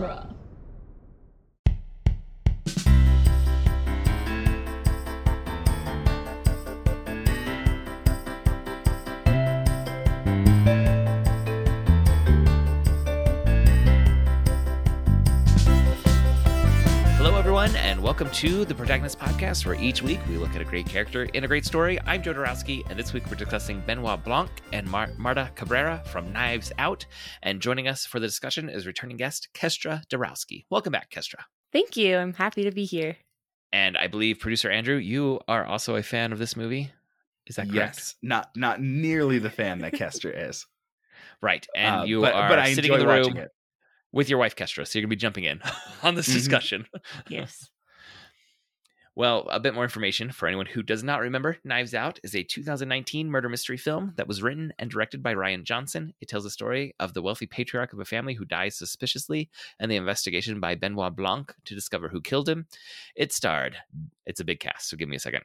genre. Welcome to the Protagonist Podcast, where each week we look at a great character in a great story. I'm Joe Darowski, and this week we're discussing Benoit Blanc and Mar- Marta Cabrera from Knives Out. And joining us for the discussion is returning guest Kestra Darowski. Welcome back, Kestra. Thank you. I'm happy to be here. And I believe producer Andrew, you are also a fan of this movie. Is that correct? Yes, not not nearly the fan that Kestra is. Right. And Uh, you but, are but I sitting enjoy in the watching room it. with your wife, Kestra. So you're going to be jumping in on this Mhm. discussion. Yes. Well, a bit more information for anyone who does not remember Knives Out is a 2019 murder mystery film that was written and directed by Rian Johnson. It tells the story of the wealthy patriarch of a family who dies suspiciously and the investigation by Benoit Blanc to discover who killed him. It starred, it's a big cast, so give me a second.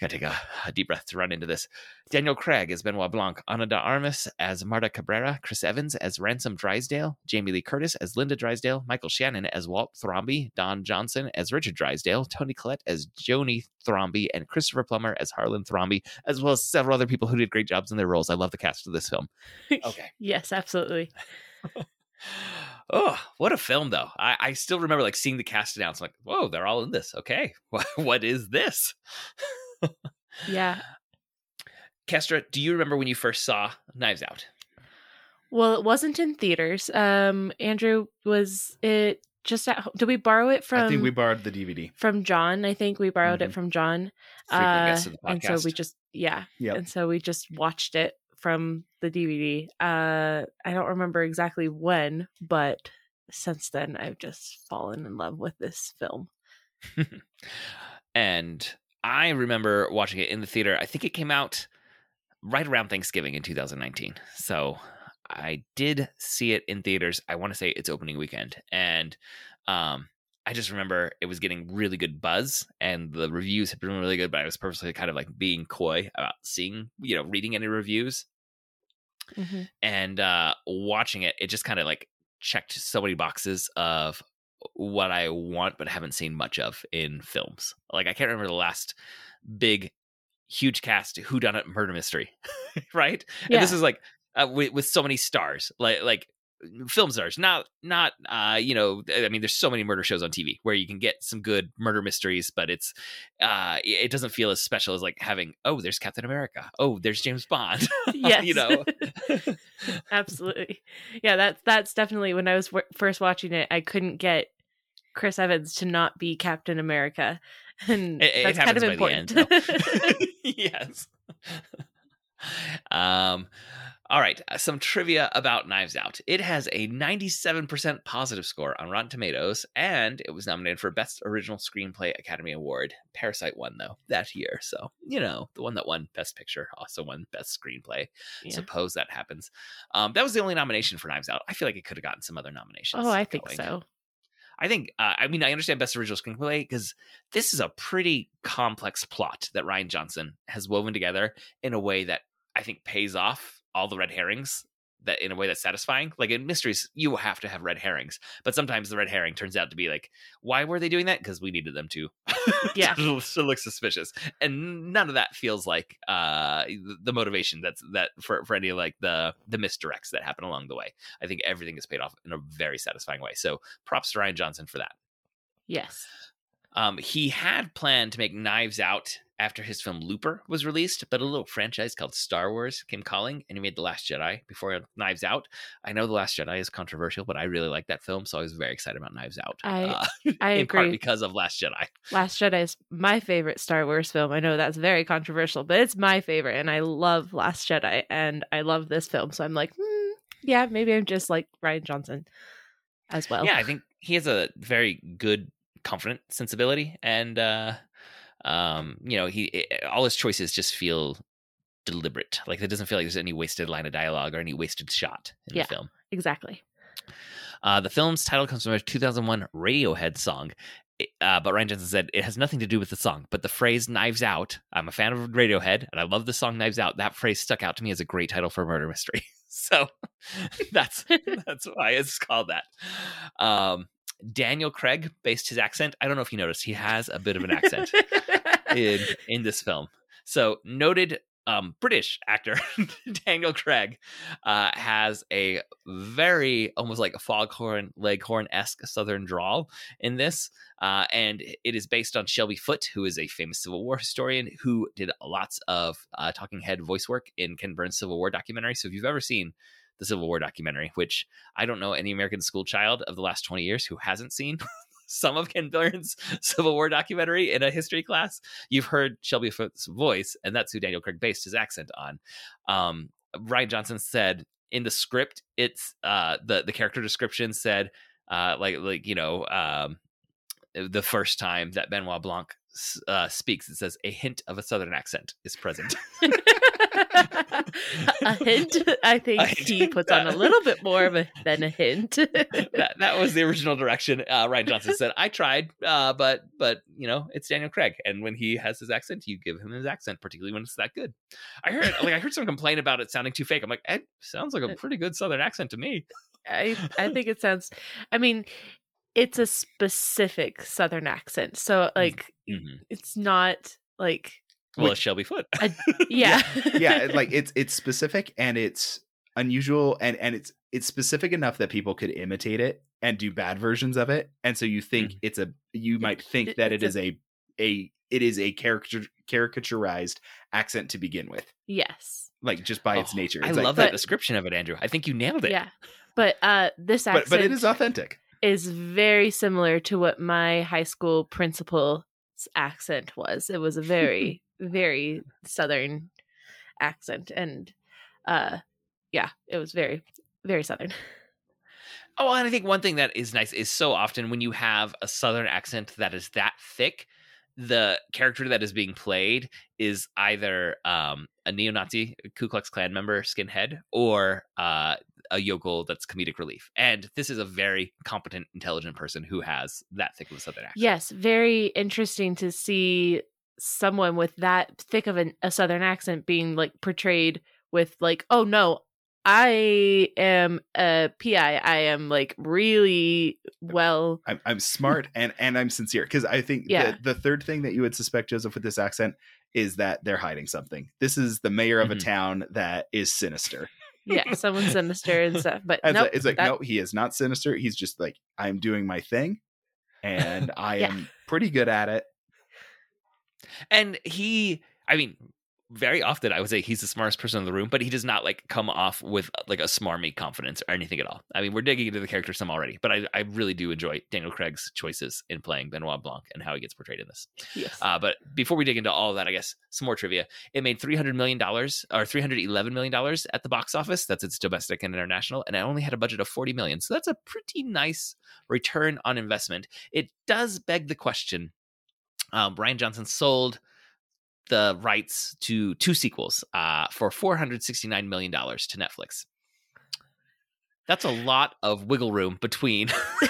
Gotta take a, a deep breath to run into this. Daniel Craig as Benoit Blanc, Ana de Armas as Marta Cabrera, Chris Evans as Ransom Drysdale, Jamie Lee Curtis as Linda Drysdale, Michael Shannon as Walt Thrombey, Don Johnson as Richard Drysdale, Toni Collette as Joni Thrombey, and Christopher Plummer as Harlan Thrombey, as well as several other people who did great jobs in their roles. I love the cast of this film. Okay. yes, absolutely. Oh, what a film, though. I, I still remember like seeing the cast announce, like, whoa, they're all in this. Okay. What, what is this? Yeah. Kestra, do you remember when you first saw Knives Out? Well, it wasn't in theaters. Um, Andrew, was it just at home? Did we borrow it from I think we borrowed the DVD. from John? I think we borrowed it Mhm. from John. Uh, guest of the and so we just yeah. Yep. And so we just watched it from the DVD. Uh, I don't remember exactly when, but since then I've just fallen in love with this film. and I remember watching it in the theater. I think it came out right around Thanksgiving in 2019. So I did see it in theaters. I want to say it's opening weekend. And um, I just remember it was getting really good buzz and the reviews had been really good, but I was purposely kind of like being coy about seeing, you know, reading any reviews Mhm. and uh watching it it just kind of like checked so many boxes of what i want but haven't seen much of in films. Like i can't remember the last big huge cast who done it murder mystery right? And this is like uh, with, with so many stars like like film stars not not uh you know i mean there's so many murder shows on tv where you can get some good murder mysteries but it's uh it it doesn't feel as special as like having oh there's captain america. Oh there's james bond. Yes. you know? Absolutely. Yeah, that's that's definitely when I was w- first watching it, I couldn't get Chris Evans to not be Captain America. And It- it that's kind of the end, important. yes. um, all right. uh, Some trivia about Knives Out. It has a 97% positive score on Rotten Tomatoes, and it was nominated for Best Original Screenplay Academy Award. Parasite won, though, that year. So, you know, the one that won Best Picture also won Best Screenplay. Yeah. Suppose that happens. Um, that was the only nomination for Knives Out. I feel like it could have gotten some other nominations. Oh, I think going. so. I think, uh, I mean, I understand Best Original Screenplay because this is a pretty complex plot that Rian Johnson has woven together in a way that I think pays off all the red herrings that in a way that's satisfying. Like in mysteries, you have to have red herrings, but sometimes the red herring turns out to be like, why were they doing that? Because we needed them to. Yeah. to, to look suspicious, and none of that feels like uh, the- motivation that's that for for any of like the the misdirects that happen along the way. I think everything is paid off in a very satisfying way. So props to Rian Johnson for that. Yes. Um, he had planned to make Knives Out after his film Looper was released, but a little franchise called Star Wars came calling, and he made The Last Jedi before Knives Out. I know The Last Jedi is controversial, but I really like that film, so I was very excited about Knives Out. I- uh, I in part agree. because of Last Jedi. Last Jedi is my favorite Star Wars film. I know that's very controversial, but it's my favorite, and I love Last Jedi, and I love this film. So I'm like, hmm, yeah, maybe I'm just like Rian Johnson as well. Yeah, I think he has a very good, confident sensibility, and uh, um, you know, he all his choices just feel deliberate. Like it doesn't feel like there's any wasted line of dialogue or any wasted shot in Yeah. the film. exactly. Uh, the film's title comes from a 2001 Radiohead song. Uh, but Rian Johnson said it has nothing to do with the song, but the phrase "Knives Out." I'm a fan of Radiohead, and I love the song "Knives Out." That phrase stuck out to me as a great title for a murder mystery. so that's that's why it's called that. Um, Daniel Craig based his accent. I don't know if you noticed, he has a bit of an accent in in this film. So noted um, British actor Daniel Craig uh, has a very almost like a foghorn leghorn esque Southern drawl in this, uh, and it is based on Shelby Foote, who is a famous Civil War historian who did lots of uh, talking head voice work in Ken Burns' Civil War documentary. So if you've ever seen the Civil War documentary, which I don't know any American school child of the last 20 years who hasn't seen some of Ken Burns' Civil War documentary in a history class, you've heard Shelby Foote's voice, and that's who Daniel Craig based his accent on. Um, Rian Johnson said in the script, it's uh, the the character description said uh, like like you know um, the first time that Benoit Blanc uh, speaks, it says a hint of a southern accent is present. a hint. I think hint. he puts on a little bit more of a than a hint. that that was the original direction. Uh, Rian Johnson said, "I tried, uh, but but you know, it's Daniel Craig, and when he has his accent, you give him his accent, particularly when it's that good." I heard like I heard some complain about it sounding too fake. I'm like, it sounds like a pretty good Southern accent to me. I I think it sounds. I mean, it's a specific Southern accent, so like Mhm. it's not like Well, Which- it's Shelby Foote. a, yeah yeah, it- like it's it's specific and it's unusual and and it's it's specific enough that people could imitate it and do bad versions of it. And so you think Mhm. it's a you might think it- that it's is a a it is a character caricaturized accent to begin with. yes Like just by its Oh, nature. I like- love But- that description of it, Andrew. I think you nailed it. yeah. But uh, this accent but but it is authentic. is very similar to what my high school principal's accent was. It was a very, very southern accent. And uh yeah, it was very, very southern. Oh, and I think one thing that is nice is so often when you have a southern accent that is that thick, the character that is being played is either um, a neo-Nazi Ku Klux Klan member, skinhead, or uh, a yokel that's comedic relief. And this is a very competent, intelligent person who has that thick of a southern accent. Yes, very interesting to see someone with that thick of an, a southern accent being like portrayed with like, oh no, I am a PI. I am like really well. I'm I'm smart and and I'm sincere because I think Yeah. the, the third thing that you would suspect Joseph with this accent is that they're hiding something. This is the mayor of a Mhm. town that is sinister. Yeah, someone sinister and stuff. But nope, it's like that- no, he is not sinister. He's just like I'm doing my thing, and I Yeah. am pretty good at it. And he, I mean, very often I would say he's the smartest person in the room, but he does not like come off with like a smarmy confidence or anything at all. I mean, we're digging into the character some already, but I, I really do enjoy Daniel Craig's choices in playing Benoit Blanc and how he gets portrayed in this. yes. Uh, but before we dig into all of that, I guess some more trivia. It made three hundred million dollars or three hundred eleven million dollars at the box office. That's its domestic and international, and it only had a budget of forty million. So that's a pretty nice return on investment. It does beg the question. Um, Rian Johnson sold the rights to two sequels uh, for four hundred sixty nine million dollars to Netflix. That's a lot of wiggle room between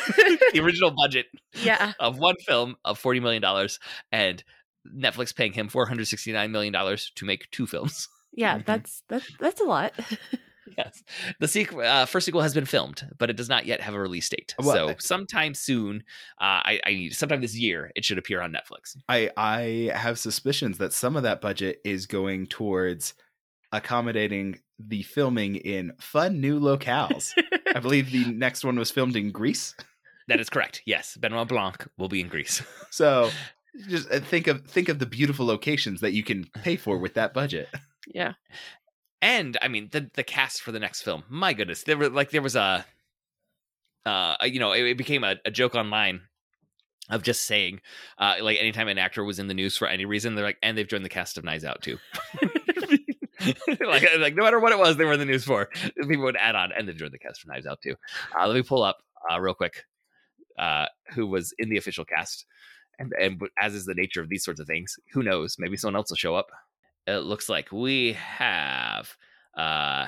the original budget yeah. of one film of $40 million and Netflix paying him $469 million to make two films. Yeah, Mhm. that's that's that's a lot. yes. The sequel, uh, first sequel has been filmed, but it does not yet have a release date. Well, so sometime soon, uh, I, I sometime this year, it should appear on Netflix. I I have suspicions that some of that budget is going towards accommodating the filming in fun new locales. I believe the next one was filmed in Greece. That is correct. Yes. Benoit Blanc will be in Greece. So just uh, think of think of the beautiful locations that you can pay for with that budget. yeah. And I mean the the cast for the next film. My goodness, there were like there was a, uh, you know, it, it became a, a joke online of just saying, uh, like anytime an actor was in the news for any reason, they're like, and they've joined the cast of Knives Out too. like, like no matter what it was, they were in the news for. People would add on, and they've joined the cast for Knives Out too. Uh, let me pull up uh, real quick uh, who was in the official cast, and and as is the nature of these sorts of things, who knows? Maybe someone else will show up it looks like we have uh,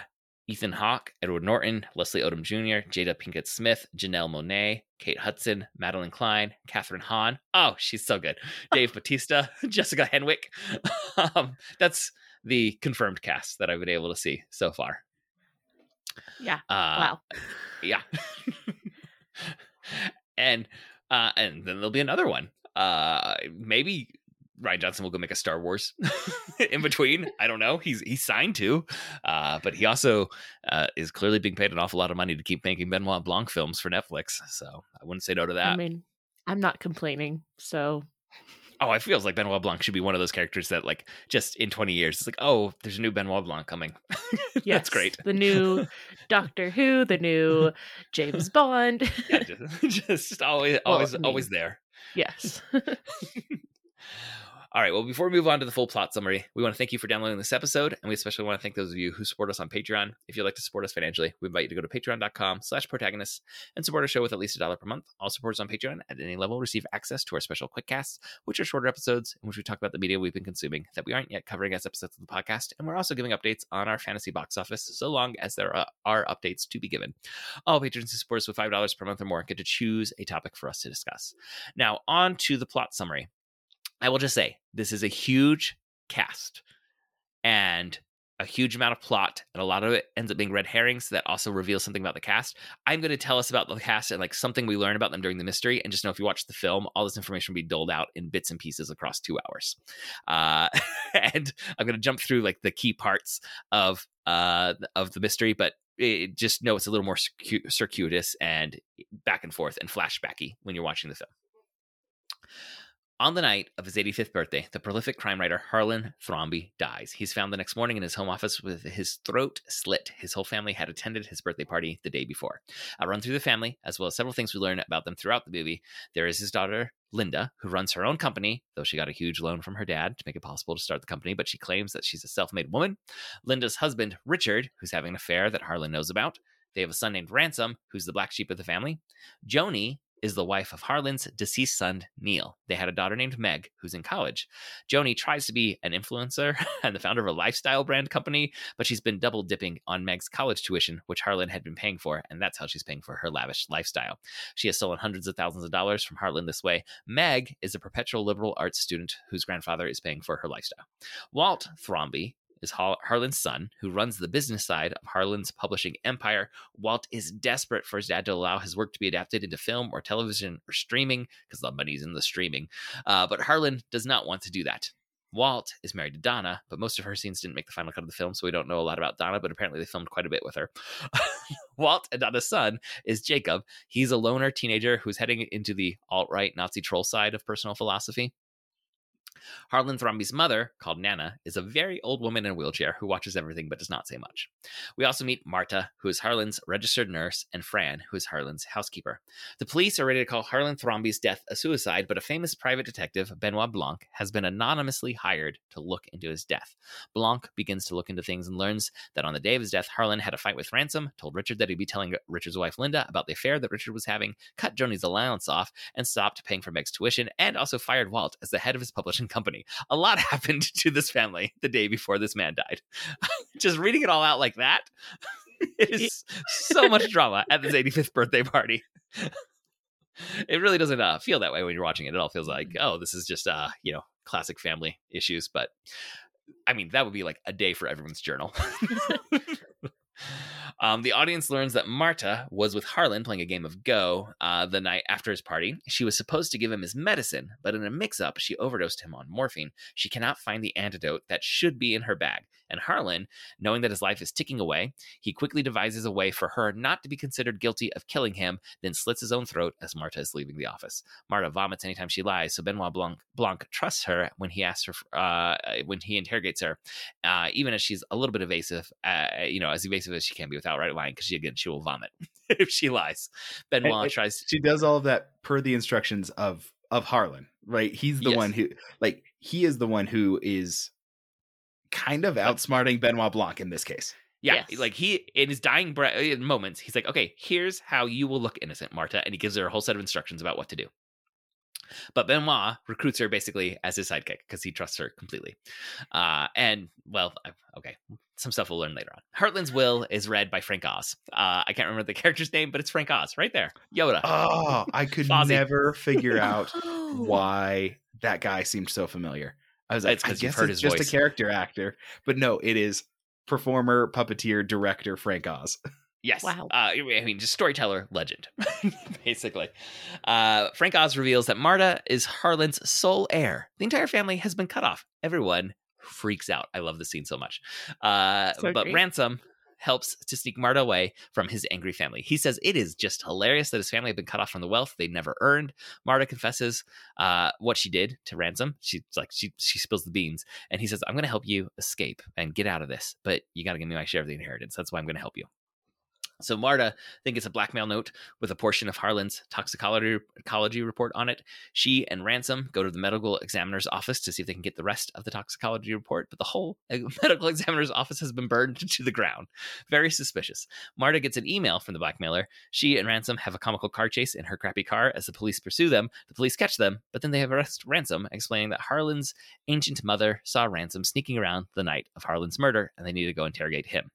Ethan Hawke, Edward Norton, Leslie Odom Jr., Jada Pinkett Smith, Janelle Monáe, Kate Hudson, Madelyn Cline, Kathryn Hahn. Oh, she's so good. Dave Bautista, Jessica Henwick. um, that's the confirmed cast that I've been able to see so far. Yeah. Uh, wow. Yeah. and uh, and then there'll be another one. Uh, maybe Rian Johnson will go make a Star Wars in between. I don't know. He's he's signed to, uh, but he also uh, is clearly being paid an awful lot of money to keep making Benoit Blanc films for Netflix. So I wouldn't say no to that. I mean, I'm not complaining. So oh, it feels like Benoit Blanc should be one of those characters that, like, just in 20 years, it's like, oh, there's a new Benoit Blanc coming. yes, That's great. The new Doctor Who, the new James Bond. yeah, just, just always, Well, always, I mean- always there. yes. All right. Well, before we move on to the full plot summary, we want to thank you for downloading this episode, and we especially want to thank those of you who support us on Patreon. If you'd like to support us financially, we invite you to go to patreon.com slash protagonists and support our show with at least a dollar per month. All supporters on Patreon at any level receive access to our special quickcasts, which are shorter episodes in which we talk about the media we've been consuming that we aren't yet covering as episodes of the podcast, and we're also giving updates on our fantasy box office so long as there are, are updates to be given. All patrons who support us with $5 per month or more get to choose a topic for us to discuss. Now, on to the plot summary. I will just say this is a huge cast and a huge amount of plot, and a lot of it ends up being red herrings that also reveal something about the cast. I'm going to tell us about the cast and like something we learn about them during the mystery, and just know if you watch the film, all this information will be doled out in bits and pieces across two hours. Uh, and I'm going to jump through like the key parts of uh of the mystery, but it, just know it's a little more circuitous and back and forth and flashbacky when you're watching the film. On the night of his 85th birthday, the prolific crime writer Harlan Thrombey dies. He's found the next morning in his home office with his throat slit. His whole family had attended his birthday party the day before. I'll run through the family, as well as several things we learn about them throughout the movie. There is his daughter, Linda, who runs her own company, though she got a huge loan from her dad to make it possible to start the company, but she claims that she's a self made woman. Linda's husband, Richard, who's having an affair that Harlan knows about. They have a son named Ransom, who's the black sheep of the family. Joni is the wife of Harlan's deceased son, Neil. They had a daughter named Meg, who's in college. Joni tries to be an influencer and the founder of a lifestyle brand company, but she's been double dipping on Meg's college tuition, which Harlan had been paying for, and that's how she's paying for her lavish lifestyle. She has stolen hundreds of thousands of dollars from Harlan this way. Meg is a perpetual liberal arts student whose grandfather is paying for her lifestyle. Walt Thrombey is Harlan's son, who runs the business side of Harlan's publishing empire. Walt is desperate for his dad to allow his work to be adapted into film or television or streaming because the money's in the streaming. Uh, but Harlan does not want to do that. Walt is married to Donna, but most of her scenes didn't make the final cut of the film, so we don't know a lot about Donna, but apparently they filmed quite a bit with her. Walt and Donna's son is Jacob. He's a loner teenager who's heading into the alt right Nazi troll side of personal philosophy. Harlan Thrombey's mother, called Nana, is a very old woman in a wheelchair who watches everything but does not say much. We also meet Marta, who is Harlan's registered nurse, and Fran, who is Harlan's housekeeper. The police are ready to call Harlan Thrombey's death a suicide, but a famous private detective, Benoit Blanc, has been anonymously hired to look into his death. Blanc begins to look into things and learns that on the day of his death, Harlan had a fight with Ransom, told Richard that he'd be telling Richard's wife Linda about the affair that Richard was having, cut Joni's allowance off, and stopped paying for Meg's tuition, and also fired Walt as the head of his publishing company. A lot happened to this family the day before this man died. Just reading it all out like that, it is so much drama at this 85th birthday party. It really doesn't uh, feel that way when you're watching it. It all feels like, oh, this is just, uh, you know, classic family issues. But I mean, that would be like a day for everyone's journal. Um, the audience learns that Marta was with Harlan playing a game of Go uh, the night after his party. She was supposed to give him his medicine, but in a mix up, she overdosed him on morphine. She cannot find the antidote that should be in her bag. And Harlan, knowing that his life is ticking away, he quickly devises a way for her not to be considered guilty of killing him, then slits his own throat as Marta is leaving the office. Marta vomits anytime she lies, so Benoit Blanc, Blanc trusts her when he asks her, uh, when he interrogates her, uh, even as she's a little bit evasive, uh, you know, as evasive as she can't be without right lying, because she again she will vomit if she lies. Benoit And- and tries. She does all of that per the instructions of of Harlan, right? He's the Yes. one who like he is the one who is kind of outsmarting Benoit Blanc in this case. Yeah, Yes. like he in his dying breath moments, he's like, "Okay, here's how you will look innocent, Marta," and he gives her a whole set of instructions about what to do. But Benoit recruits her basically as his sidekick because he trusts her completely. Uh, and well, okay, some stuff we'll learn later on. Harlan's will is read by Frank Oz. Uh, I can't remember the character's name, but it's Frank Oz right there. Yoda. Oh, I could never figure out why that guy seemed so familiar. I was like, It's I 'cause you've guess heard it's his just voice. a character actor, but no, it is performer, puppeteer, director Frank Oz. Yes. Wow. Uh, I mean, just storyteller legend, basically. Uh, Frank Oz reveals that Marta is Harlan's sole heir. The entire family has been cut off. Everyone freaks out. I love this scene so much. Uh, So but great. Ransom helps to sneak Marta away from his angry family. He says it is just hilarious that his family had been cut off from the wealth they never earned. Marta confesses uh, what she did to Ransom. She's like she she spills the beans, and he says, "I'm going to help you escape and get out of this, but you got to give me my share of the inheritance. That's why I'm going to help you." So Marta I think it's a blackmail note with a portion of Harlan's toxicology report on it. She and Ransom go to the medical examiner's office to see if they can get the rest of the toxicology report, but the whole medical examiner's office has been burned to the ground. Very suspicious. Marta gets an email from the blackmailer. She and Ransom have a comical car chase in her crappy car as the police pursue them. The police catch them, but then they arrest Ransom, explaining that Harlan's ancient mother saw Ransom sneaking around the night of Harlan's murder, and they need to go interrogate him.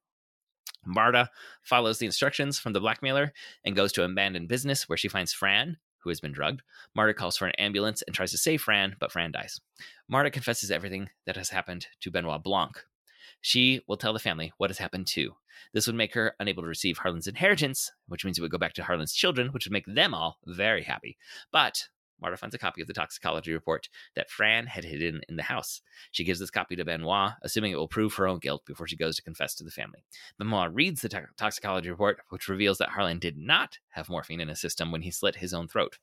Marta follows the instructions from the blackmailer and goes to an abandoned business where she finds Fran, who has been drugged. Marta calls for an ambulance and tries to save Fran, but Fran dies. Marta confesses everything that has happened to Benoit Blanc. She will tell the family what has happened too. This would make her unable to receive Harlan's inheritance, which means it would go back to Harlan's children, which would make them all very happy. But Marta finds a copy of the toxicology report that Fran had hidden in the house. She gives this copy to Benoit, assuming it will prove her own guilt before she goes to confess to the family. Benoit reads the to- toxicology report, which reveals that Harlan did not have morphine in his system when he slit his own throat.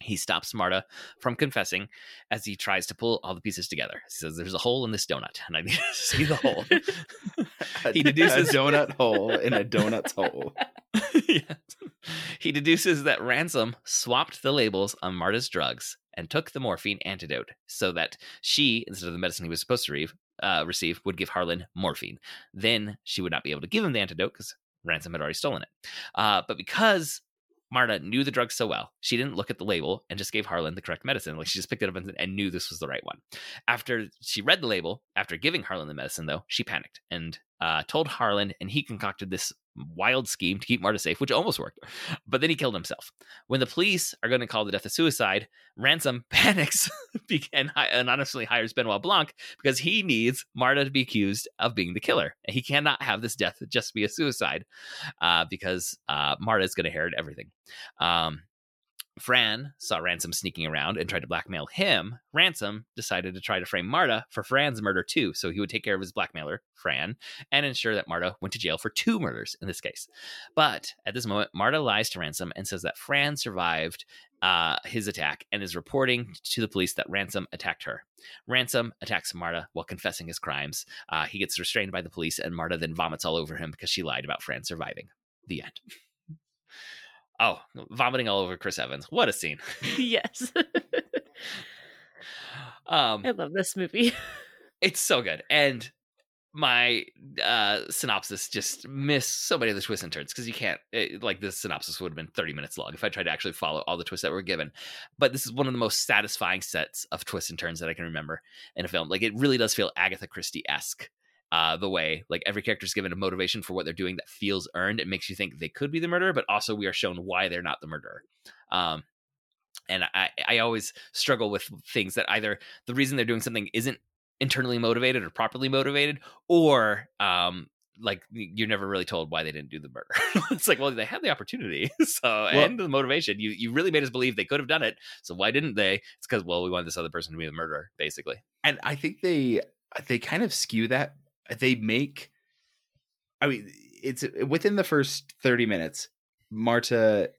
He stops Marta from confessing as he tries to pull all the pieces together. He says, There's a hole in this donut, and I need to see the hole. He deduces- a donut hole in a donut's hole. Yes. He deduces that Ransom swapped the labels on Marta's drugs and took the morphine antidote so that she, instead of the medicine he was supposed to re- uh, receive, would give Harlan morphine. Then she would not be able to give him the antidote because Ransom had already stolen it. Uh, but because Marta knew the drug so well, she didn't look at the label and just gave Harlan the correct medicine. Like she just picked it up and, and knew this was the right one. After she read the label, after giving Harlan the medicine, though, she panicked and uh, told Harlan, and he concocted this wild scheme to keep Marta safe, which almost worked. But then he killed himself. When the police are going to call the death a suicide, Ransom panics and anonymously hires Benoit Blanc because he needs Marta to be accused of being the killer. He cannot have this death just be a suicide uh, because uh, Marta is going to inherit everything. Um, Fran saw Ransom sneaking around and tried to blackmail him. Ransom decided to try to frame Marta for Fran's murder too, so he would take care of his blackmailer, Fran, and ensure that Marta went to jail for two murders in this case. But at this moment, Marta lies to Ransom and says that Fran survived uh, his attack and is reporting to the police that Ransom attacked her. Ransom attacks Marta while confessing his crimes. Uh, he gets restrained by the police, and Marta then vomits all over him because she lied about Fran surviving. The end. Oh, vomiting all over Chris Evans. What a scene. yes. Um, I love this movie. it's so good. And my uh synopsis just missed so many of the twists and turns because you can't it, like this synopsis would have been 30 minutes long if i tried to actually follow all the twists that were given but this is one of the most satisfying sets of twists and turns that i can remember in a film like it really does feel agatha christie-esque uh the way like every character is given a motivation for what they're doing that feels earned it makes you think they could be the murderer but also we are shown why they're not the murderer. Um and I, I always struggle with things that either the reason they're doing something isn't internally motivated or properly motivated or um like you're never really told why they didn't do the murder. It's like well they had the opportunity so and the motivation. You you really made us believe they could have done it so why didn't they? It's because well we want this other person to be the murderer basically. And I think they they kind of skew that. They make, I mean, it's within the first thirty minutes. Marta,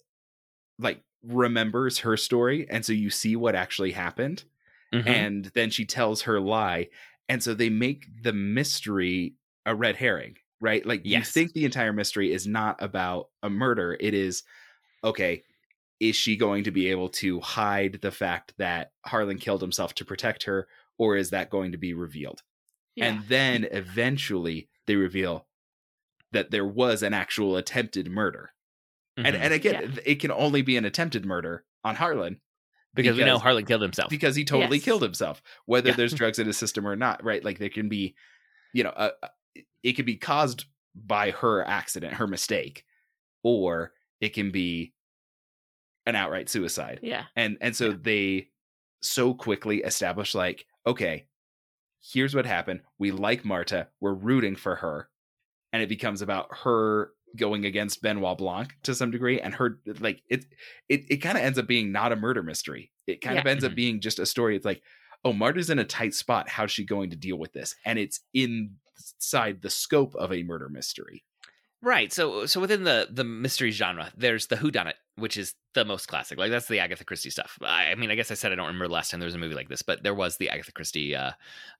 like, remembers her story, and so you see what actually happened, Mm-hmm. and then she tells her lie, and so they make the mystery a red herring, right? Like, you think the entire mystery is not about a murder; it is okay. Is she going to be able to hide the fact that Harlan killed himself to protect her, or is that going to be revealed? And then eventually they reveal that there was an actual attempted murder. And Mhm. and again, it can only be an attempted murder on Harlan because, we know harlan killed himself because he totally Yes. killed himself, whether Yeah. there's drugs in his system or not, right? Like there can be, you know, uh, uh, it could be caused by her accident, her mistake, or it can be an outright suicide Yeah. and and so Yeah. they so quickly establish like okay here's what happened we like marta we're rooting for her and it becomes about her going against Benoit Blanc to some degree, and her like it it it kind of ends up being not a murder mystery. It kind of Yeah. ends up Mhm. being just a story. It's like, oh, Marta's in a tight spot. How's she going to deal with this? And it's inside the scope of a murder mystery. Right. So so within the the mystery genre, there's the Who Done It, which is the most classic. Like that's the Agatha Christie stuff. I, I mean, I guess I said I don't remember the last time there was a movie like this, but there was the Agatha Christie uh,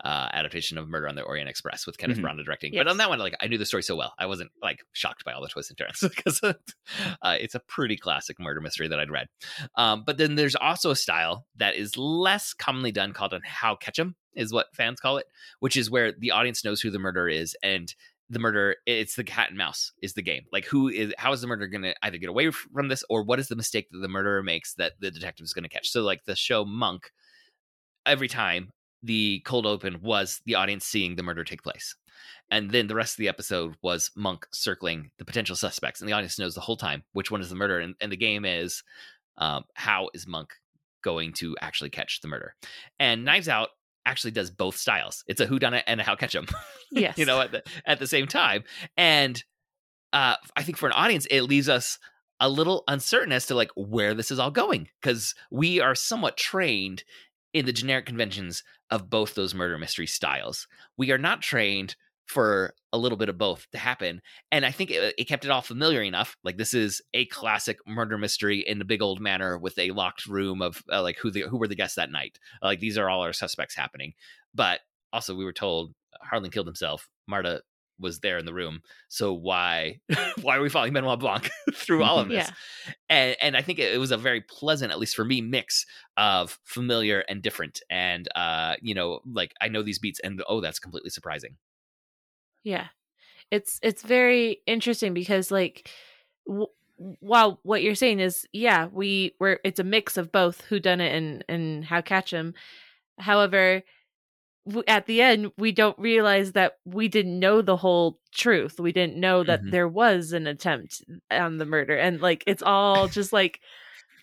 uh, adaptation of Murder on the Orient Express with Kenneth Mhm. Branagh directing. Yes. But on that one, like I knew the story so well, I wasn't like shocked by all the twists and turns because uh, it's a pretty classic murder mystery that I'd read. Um, but then there's also a style that is less commonly done called an How Catch 'em is what fans call it, which is where the audience knows who the murderer is and the murder it's the cat and mouse is the game. Like who is how is the murderer going to either get away from this or what is the mistake that the murderer makes that the detective is going to catch? So like the show monk every time the cold open was the audience seeing the murder take place. And then the rest of the episode was monk circling the potential suspects and the audience knows the whole time which one is the murderer and, and the game is um, how is monk going to actually catch the murder and knives out actually does both styles. It's a who done it and a how catch catch 'em Yes. you know at the at the same time. And uh i think for an audience it leaves us a little uncertain as to like where this is all going because we are somewhat trained in the generic conventions of both those murder mystery styles. We are not trained for a little bit of both to happen and i think it, it kept it all familiar enough like this is a classic murder mystery in the big old manor with a locked room of uh, like who the who were the guests that night like these are all our suspects happening but also we were told harlan killed himself marta was there in the room so why why are we following benoit blanc through all of this Yeah. and and I think it, it was a very pleasant, at least for me, mix of familiar and different. And uh, you know, like I know these beats, and oh, that's completely surprising. Yeah. It's it's very interesting because like w- while what you're saying is yeah, we we're it's a mix of both who done it and and how catch catch 'em. However, w- at the end we don't realize that we didn't know the whole truth. We didn't know that Mhm. there was an attempt on the murder and like it's all just like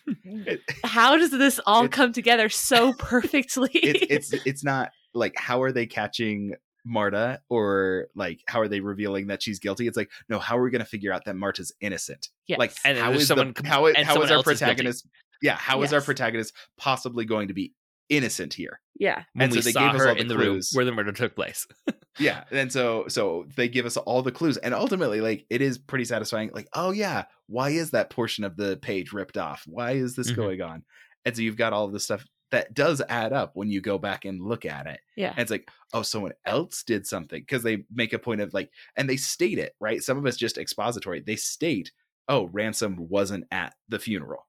how does this all come together so perfectly? it's it's it's not like how are they catching Marta or like how are they revealing that she's guilty? It's like no, how are we going to figure out that Marta's innocent? Yeah. Like And how there's someone the, how, how is our is protagonist? yeah, how is our protagonist possibly going to be innocent here? yeah. When And so they gave us her all the in the room clues. where the murder took place. Yeah, and so so they give us all the clues, and ultimately, like it is pretty satisfying. Like, oh yeah, why is that portion of the page ripped off? Why is this Mhm. going on? And so you've got all of this stuff that does add up when you go back and look at it. Yeah. And it's like, oh, someone else did something because they make a point of like, and they state it right. Some of it's just expository. They state, oh, ransom wasn't at the funeral.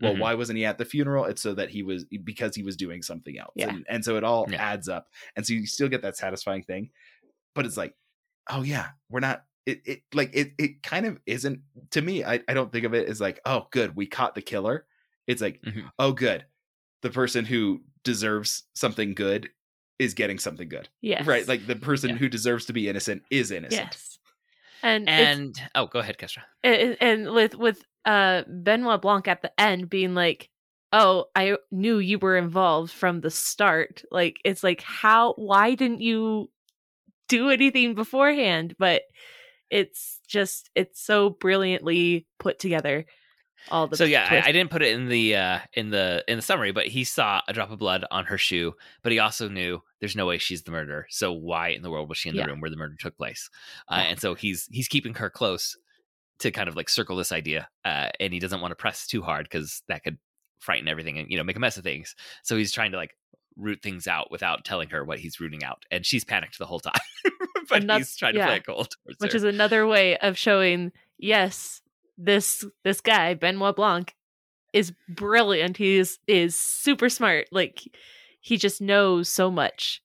Well, Mhm. why wasn't he at the funeral? It's so that he was because he was doing something else. Yeah. And, and so it all Yeah. adds up. And so you still get that satisfying thing. But it's like, oh yeah, we're not it, it like it it kind of isn't to me, I, I don't think of it as like, oh good, we caught the killer. It's like, Mhm. oh good. The person who deserves something good is getting something good. Yes. Right. Like the person Yeah. who deserves to be innocent is innocent. Yes. And And oh, go ahead, Kestra. and, and with with uh Benoit Blanc at the end being like, "Oh, I knew you were involved from the start." Like it's like, how? Why didn't you do anything beforehand? But it's just it's so brilliantly put together. All the so yeah. I, I didn't put it in the uh, in the in the summary, but he saw a drop of blood on her shoe, but he also knew there's no way she's the murderer. So why in the world was she in the Yeah. room where the murder took place? Uh, Yeah. And so he's he's keeping her close to kind of like circle this idea, uh, and he doesn't want to press too hard because that could frighten everything and you know make a mess of things. So he's trying to like root things out without telling her what he's rooting out, and she's panicked the whole time. but And that's- he's trying to play it cold, which her. is another way of showing yes this this guy benoit blanc is brilliant. He is is super smart. Like he just knows so much.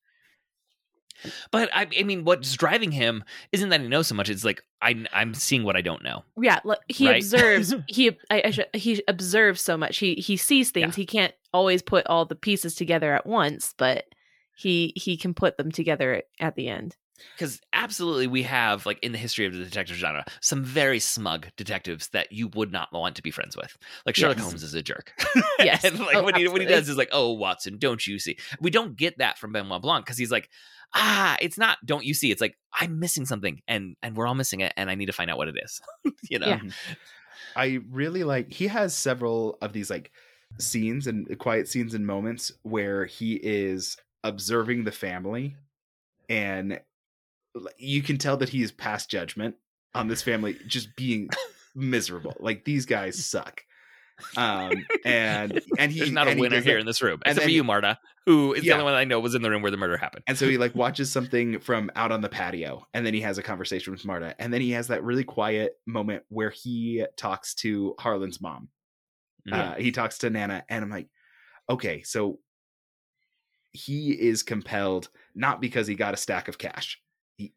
But I, I mean, what's driving him isn't that he knows so much. It's like I, I'm seeing what I don't know. yeah he Right? observes he I, I should, he observes so much. He he sees things. He can't always put all the pieces together at once but he he can put them together at, at the end because absolutely we have like in the history of the detective genre some very smug detectives that you would not want to be friends with. Like sherlock Yes. holmes is a jerk. Yes. and like Oh, what, he, what he does is like oh watson don't you see? We don't get that from benoit blanc because he's like ah it's not don't you see? It's like i'm missing something and and we're all missing it and i need to find out what it is. You know? Yeah. I really like he has several of these like scenes and quiet scenes and moments where he is observing the family and like, you can tell that he is past judgment on this family just being miserable. Like these guys suck. Um and and he there's not a and winner here that- in this room and except for you marta who is the only one i know was in the room where the murder happened And so he like watches something from out on the patio, and then he has a conversation with Marta, and then he has that really quiet moment where he talks to Harlan's mom. Yeah. Uh, he talks to Nana, and I'm like, okay, so he is compelled not because he got a stack of cash,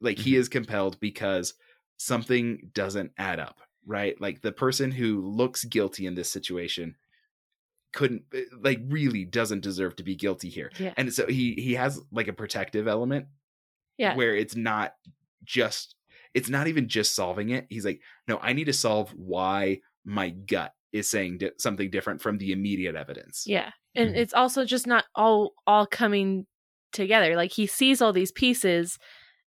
like he Mhm. is compelled because something doesn't add up, right? Like the person who looks guilty in this situation couldn't eh, like really doesn't deserve to be guilty here Yeah. and so he he has like a protective element Yeah. where it's not just it's not even just solving it he's like no i need to solve why my gut is saying di- something different from the immediate evidence Yeah. And Mhm. it's also just not all all coming together. Like he sees all these pieces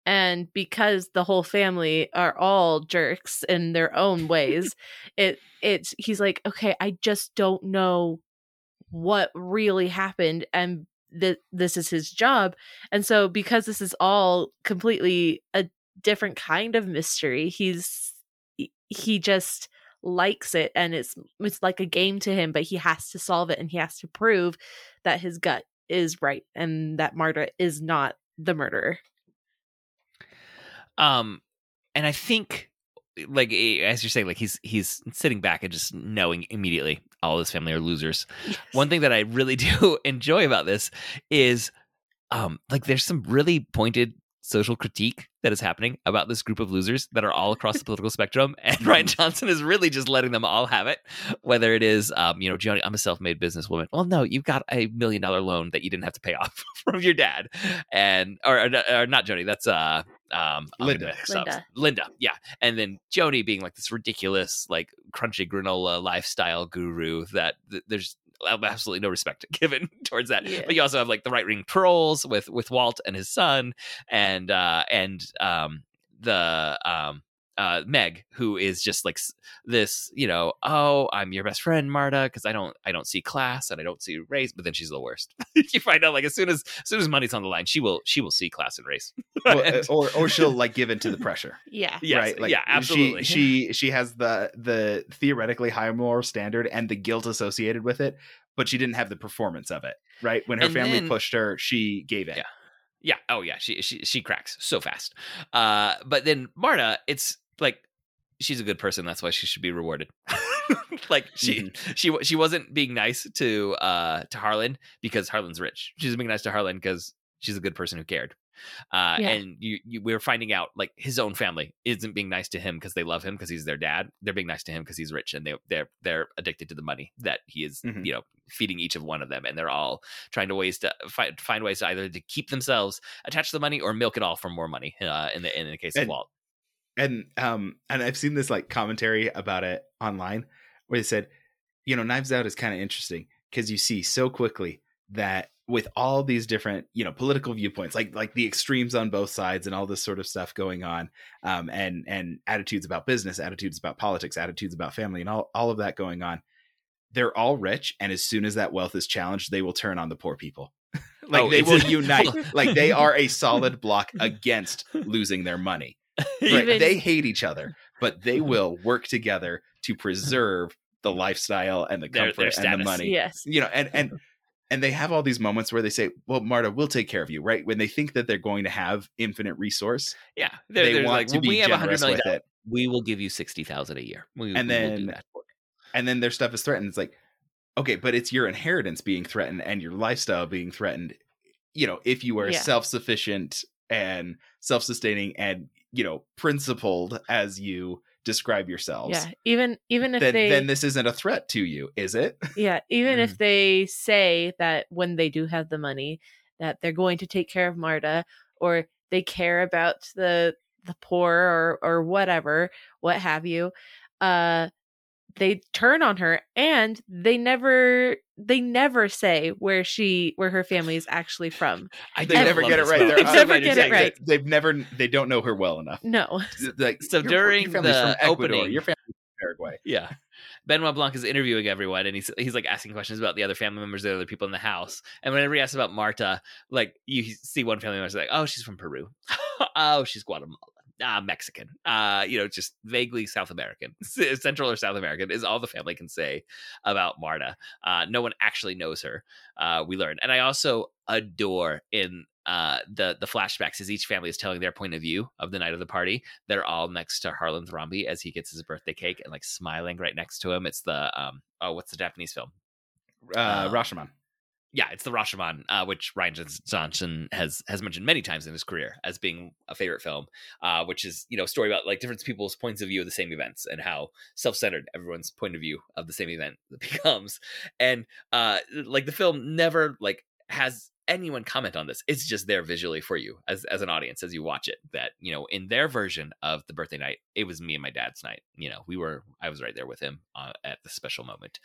and because the whole family are all jerks in their own ways, it it's he's like, "Okay, I just don't know what really happened and that this is his job." And so because this is all completely a different kind of mystery, he's he- just likes it and it's it's like a game to him but he has to solve it and he has to prove that his gut is right and that Marta is not the murderer. Um and i think like eh, as you're saying like he's he's sitting back and just knowing immediately all his family are losers. One thing that i really do enjoy about this is um like there's some really pointed social critique that is happening about this group of losers that are all across the political spectrum and rian johnson is really just letting them all have it whether it is um you know joni i'm a self-made businesswoman well no you've got a million dollar loan that you didn't have to pay off from your dad and or, or, or not joni that's uh um Linda. Linda. linda yeah and then joni being like this ridiculous like crunchy granola lifestyle guru that th- there's absolutely no respect given towards that Yeah. but you also have like the right wing trolls with with walt and his son and uh and um the um uh meg who is just like this you know oh i'm your best friend marta because i don't i don't see class and i don't see race but then she's the worst. You find out like as soon as as soon as money's on the line she will she will see class and race. Well, uh, And- or or she'll like give in to the pressure Yeah. yes, right? Like yeah absolutely. she she she has the the theoretically high moral standard and the guilt associated with it but she didn't have the performance of it right? When her And family then- pushed her she gave in. Yeah. Yeah. Oh yeah. She she she cracks so fast. Uh, but then Marta, it's like she's a good person. That's why she should be rewarded. like she Mm-hmm. she she wasn't being nice to uh to Harlan because Harlan's rich. She's being nice to Harlan because she's a good person who cared. Uh, Yeah. and you, you we're finding out like his own family isn't being nice to him because they love him because he's their dad. They're being nice to him because he's rich and they they're they're addicted to the money that he is Mhm. you know feeding each of one of them, and they're all trying to ways to find find ways to either to keep themselves attached to the money or milk it all for more money. Uh, in the in the case of And- Walt. and um and i've seen this like commentary about it online where they said you know knives out is kind of interesting because you see so quickly that with all these different you know political viewpoints like like the extremes on both sides and all this sort of stuff going on um and and attitudes about business attitudes about politics attitudes about family and all, all of that going on they're all rich and as soon as that wealth is challenged they will turn on the poor people like Oh, they will unite like they are a solid block against losing their money Right. Even- They hate each other, but they will work together to preserve the lifestyle and the comfort their and the money. Yes. You know, and and and they have all these moments where they say, "Well, Marta, we'll take care of you." Right when they think that they're going to have infinite resource, Yeah, they're, they they're want like, to when be we have generous million, with it, we will give you sixty thousand a year. We, And we will do then- and then their stuff is threatened. It's like, okay, but it's your inheritance being threatened and your lifestyle being threatened. You know, if you are Yeah. self sufficient and self sustaining and you know principled as you describe yourselves. Yeah. Even even if then, they then this isn't a threat to you, is it? Yeah, even Mm. if they say that when they do have the money that they're going to take care of Marta or they care about the the poor or or whatever, what have you. Uh they turn on her and they never they never say where she where her family is actually from. I They never get it right. film. They're never get it right. They've never. They don't know her well enough. No. Like, So during your the from Ecuador, opening- your family from Paraguay. Yeah. Benoit Blanc is interviewing everyone and he's he's like asking questions about the other family members, the other people in the house. And whenever he asks about Marta, like you see one family member like, oh, she's from Peru. oh, she's Guatemala. Ah, Mexican. Uh, you know, just vaguely South American. Central or South American is all the family can say about Marta. Uh, no one actually knows her. Uh, we learn. And I also adore in uh the the flashbacks as each family is telling their point of view of the night of the party they're all next to Harlan Thrombey as he gets his birthday cake and like smiling right next to him. It's the um oh what's the Japanese film? Uh, Uh, Rashomon. Yeah, it's the Rashomon, uh, which Rian Johnson- has has mentioned many times in his career as being a favorite film. Uh, which is you know a story about like different people's points of view of the same events and how self centered everyone's point of view of the same event becomes. And uh, like the film never like has anyone comment on this. It's just there visually for you as as an audience as you watch it. That you know in their version of the birthday night, it was me and my dad's night. You know, we were I was right there with him uh, at the special moment,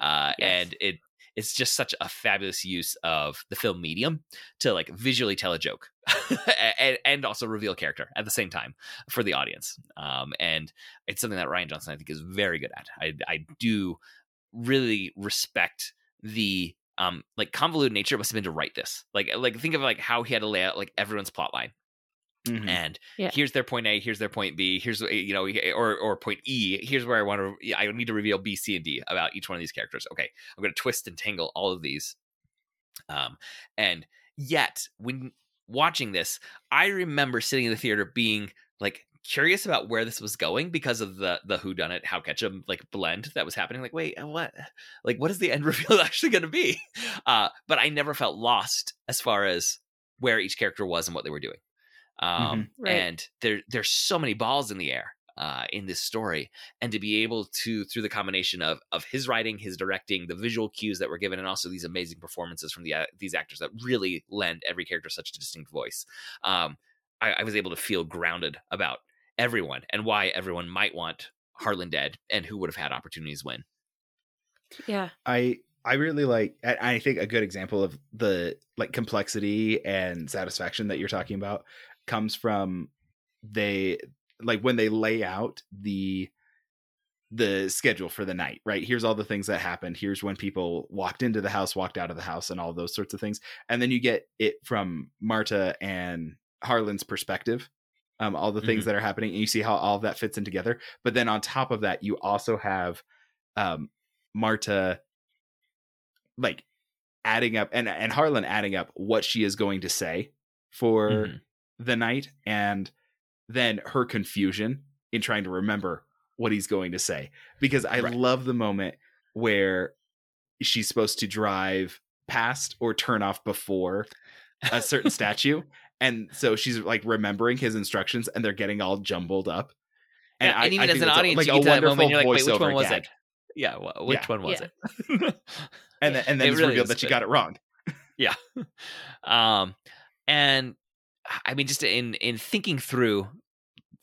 uh, Yes. and it it's just such a fabulous use of the film medium to like visually tell a joke and, and also reveal character at the same time for the audience. Um, and it's something that Rian Johnson I think is very good at. I I do really respect the um like convoluted nature it must have been to write this. Like like think of like how he had to lay out like everyone's plot line Mhm. and Yeah. here's their point A, here's their point B, here's you know, or or point E. Here's where I want to. I need to reveal B, C, and D about each one of these characters. Okay, I'm going to twist and tangle all of these. Um, and yet when watching this, I remember sitting in the theater being like curious about where this was going because of the the who done it howcatchem like blend that was happening like wait what like what is the end reveal actually going to be uh but i never felt lost as far as where each character was and what they were doing um Right. and there there's so many balls in the air uh, in this story, and to be able to through the combination of of his writing, his directing, the visual cues that were given, and also these amazing performances from the uh, these actors that really lend every character such a distinct voice, um, I, I was able to feel grounded about everyone and why everyone might want Harlan dead and who would have had opportunities win. Yeah. I I really like I I think a good example of the like complexity and satisfaction that you're talking about comes from they like when they lay out the the schedule for the night, right? Here's all the things that happened. Here's when people walked into the house, walked out of the house, and all those sorts of things. And then you get it from Marta and Harlan's perspective, um, all the things Mhm. that are happening, and you see how all of that fits in together. But then on top of that, you also have um, Marta like adding up and and Harlan adding up what she is going to say for Mhm. The night and then her confusion in trying to remember what he's going to say because I Right. love the moment where she's supposed to drive past or turn off before a certain statue and so she's like remembering his instructions and they're getting all jumbled up And, I- and even I as an audience, like you a get to that moment, wonderful you're like, wait, which voiceover one was gag. it? Yeah, wh- which Yeah. one was Yeah. it? and then, and then It it's really revealed that she good. got it wrong yeah um and i mean just in in thinking through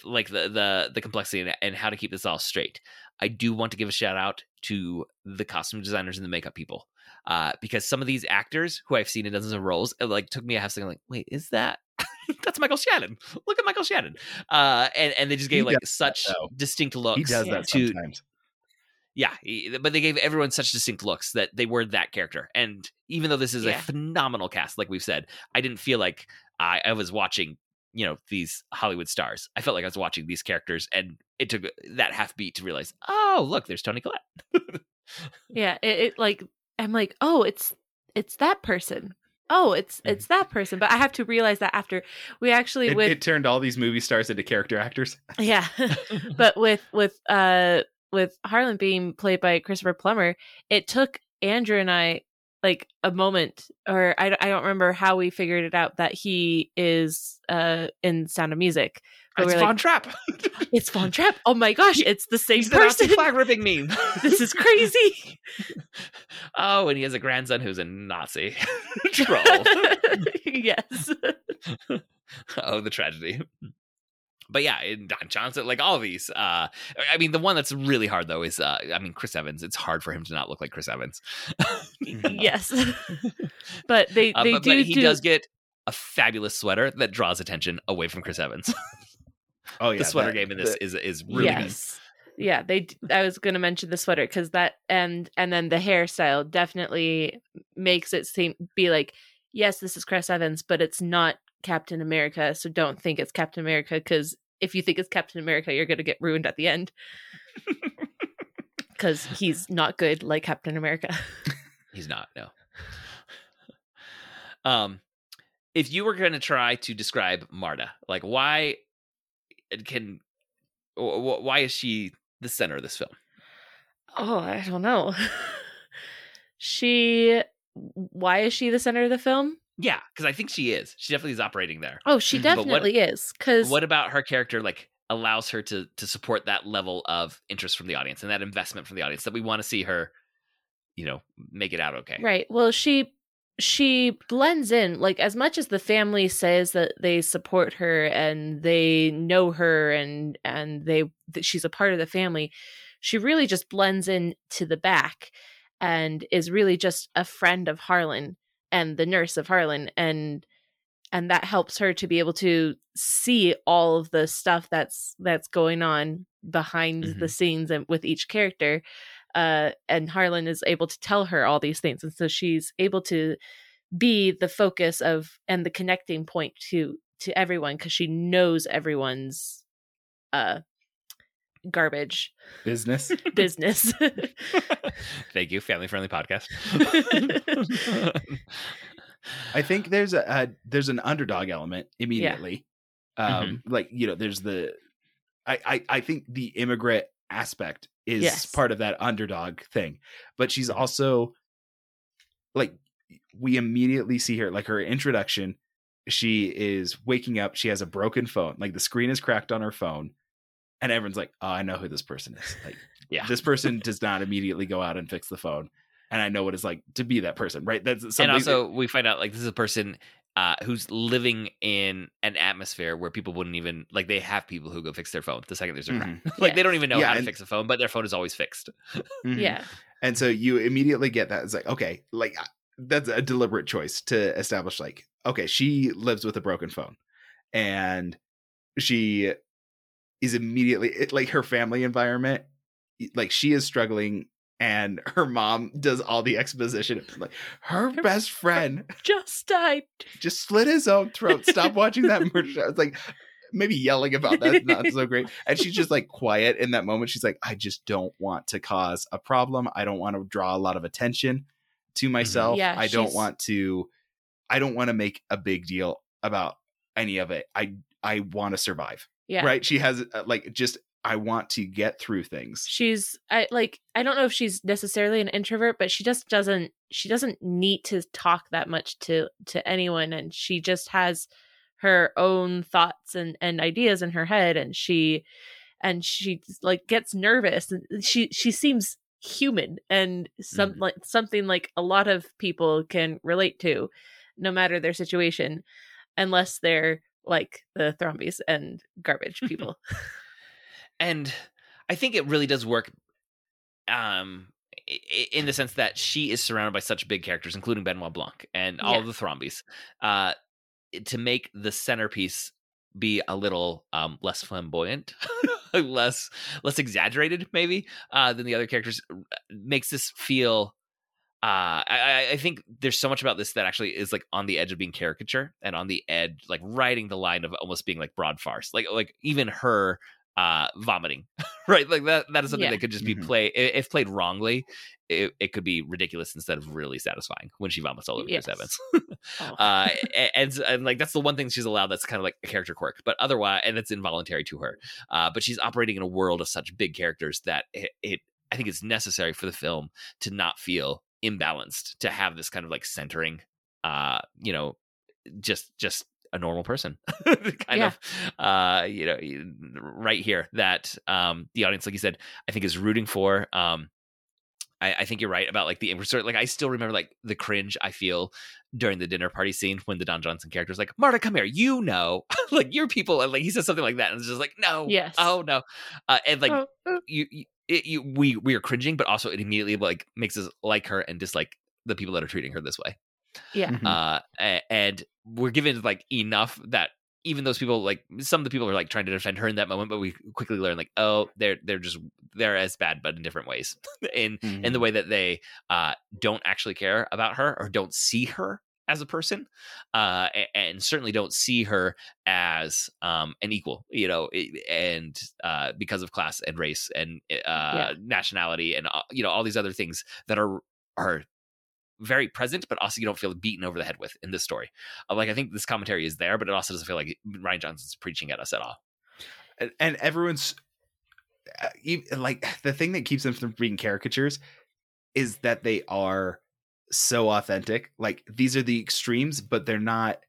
like the the the complexity and, and how to keep this all straight i do want to give a shout out to the costume designers and the makeup people uh because some of these actors who i've seen in dozens of roles it like took me a half second like wait is that that's michael shannon look at michael shannon uh and and they just He gave like such though. distinct looks he does Yeah. that to sometimes yeah, he- but they gave everyone such distinct looks that they were that character. And even though this is a phenomenal cast, like we've said, I didn't feel like I, I was watching, you know, these Hollywood stars. I felt like I was watching these characters, and it took that half beat to realize, oh, look, there's Toni Collette. Yeah. It, it like I'm like, oh, it's it's that person. Oh, it's Mhm. it's that person. But I have to realize that after we actually it, with it turned all these movie stars into character actors yeah. but with with uh with Harlan being played by Christopher Plummer, it took Andrew and I like a moment, or I, I don't remember how we figured it out that he is uh in Sound of Music. But it's Von like, Trapp. it's Von Trapp. Oh my gosh, it's the same He's the Nazi flag ripping meme. this is crazy. oh, and he has a grandson who's a Nazi troll. yes. oh, the tragedy. But yeah, Don Johnson, like all of these. Uh, I mean, the one that's really hard though is, uh, I mean, Chris Evans. It's hard for him to not look like Chris Evans. yes, but they uh, they but, do, but he do does get a fabulous sweater that draws attention away from Chris Evans. Oh yeah, the sweater that- game in this the- is is really good. yes. Yeah, they. I was going to mention the sweater because that and and then the hairstyle definitely makes it seem be like yes, this is Chris Evans, but it's not Captain America. So don't think it's Captain America because if you think it's Captain America, you're going to get ruined at the end because he's not good like Captain America. He's not. No. um, if you were going to try to describe Marta, like why can wh- wh- why is she the center of this film? Oh, I don't know. she. Why is she the center of the film? Yeah, because I think she is. She definitely is operating there. Oh, she definitely is. Because What about her character? Like allows her to to support that level of interest from the audience and that investment from the audience that we want to see her, you know, make it out okay. Right. Well, she she blends in like as much as the family says that they support her and they know her and and they that she's a part of the family. She really just blends in to the back and is really just a friend of Harlan and the nurse of Harlan and and that helps her to be able to see all of the stuff that's that's going on behind the Mhm. scenes and with each character uh, and Harlan is able to tell her all these things, and so she's able to be the focus of and the connecting point to to everyone because she knows everyone's uh garbage business. business. Thank you, family friendly podcast. I think there's a, a there's an underdog element immediately. Um, like you know, there's the I, I I think the immigrant aspect is Yes. part of that underdog thing, but she's also like we immediately see her like her introduction. She is waking up. She has a broken phone. Like the screen is cracked on her phone, and everyone's like, "Oh, I know who this person is." Like yeah. this person does not immediately go out and fix the phone, and I know what it's like to be that person. Right? That's something and also we find out like this is a person uh, who's living in an atmosphere where people wouldn't even like they have people who go fix their phone the second there's a crack. like they don't even know Yeah, how to fix a phone, but their phone is always fixed. Mhm. yeah, And so you immediately get that. It's like, okay, like uh, that's a deliberate choice to establish, like, okay, she lives with a broken phone and she is immediately it, like her family environment, like she is struggling and her mom does all the exposition. Like her Her best friend just died. just slit his own throat. Stop watching that murder show. It's like maybe yelling about that's not so great. And she's just like quiet in that moment. She's like, I just don't want to cause a problem. I don't want to draw a lot of attention to mm-hmm. myself. Yeah, I don't she's- want to I don't want to make a big deal about any of it. I I want to survive. Yeah, Right? She has uh, like just I want to get through things. she's I like I don't know if she's necessarily an introvert, but she just doesn't she doesn't need to talk that much to to anyone and she just has her own thoughts and and ideas in her head and she and she like gets nervous and she she seems human and some Mhm. like something like a lot of people can relate to no matter their situation unless they're like the Thrombeys and garbage people and I think it really does work um in the sense that she is surrounded by such big characters including Benoit Blanc and all Yeah. the Thrombeys uh to make the centerpiece be a little um less flamboyant less less exaggerated maybe uh than the other characters makes this feel uh, I, I- think there's so much about this that actually is like on the edge of being caricature and on the edge, like riding the line of almost being like broad farce. Like like even her uh vomiting, right? Like that that is something Yeah. that could just be Mhm. play if played wrongly, it, it could be ridiculous instead of really satisfying when she vomits all over Yes. Chris Evans. Oh. uh, and, and like that's the one thing she's allowed that's kind of like a character quirk, but otherwise, and it's involuntary to her. Uh, but she's operating in a world of such big characters that it, it I think it's necessary for the film to not feel imbalanced, to have this kind of like centering, uh, you know, just just a normal person, kind Yeah. of, uh, you know, right here that um the audience, like you said, I think is rooting for. Um, I, I think you're right about like the sort like I still remember like the cringe I feel during the dinner party scene when the Don Johnson character is like, Marta, come here, you know, like your people, and like he says something like that, and it's just like, no, Yes. oh no, uh, and like Oh, oh. you, you, it, you, we we are cringing, but also it immediately like makes us like her and dislike the people that are treating her this way. Yeah. Mhm. Uh, and we're given like enough that even those people like some of the people are like trying to defend her in that moment, but we quickly learn like, oh, they're they're just they're as bad, but in different ways. in in Mm-hmm. the way that they uh, don't actually care about her or don't see her as a person, uh, and certainly don't see her as um, an equal, you know, and uh, because of class and race and uh, nationality and uh, you know all these other things that are are very present, but also you don't feel beaten over the head with in this story. Uh, like I think this commentary is there, but it also doesn't feel like Rian Johnson's preaching at us at all. and, and everyone's uh, e- like the thing that keeps them from being caricatures is that they are so authentic like these are the extremes but they're not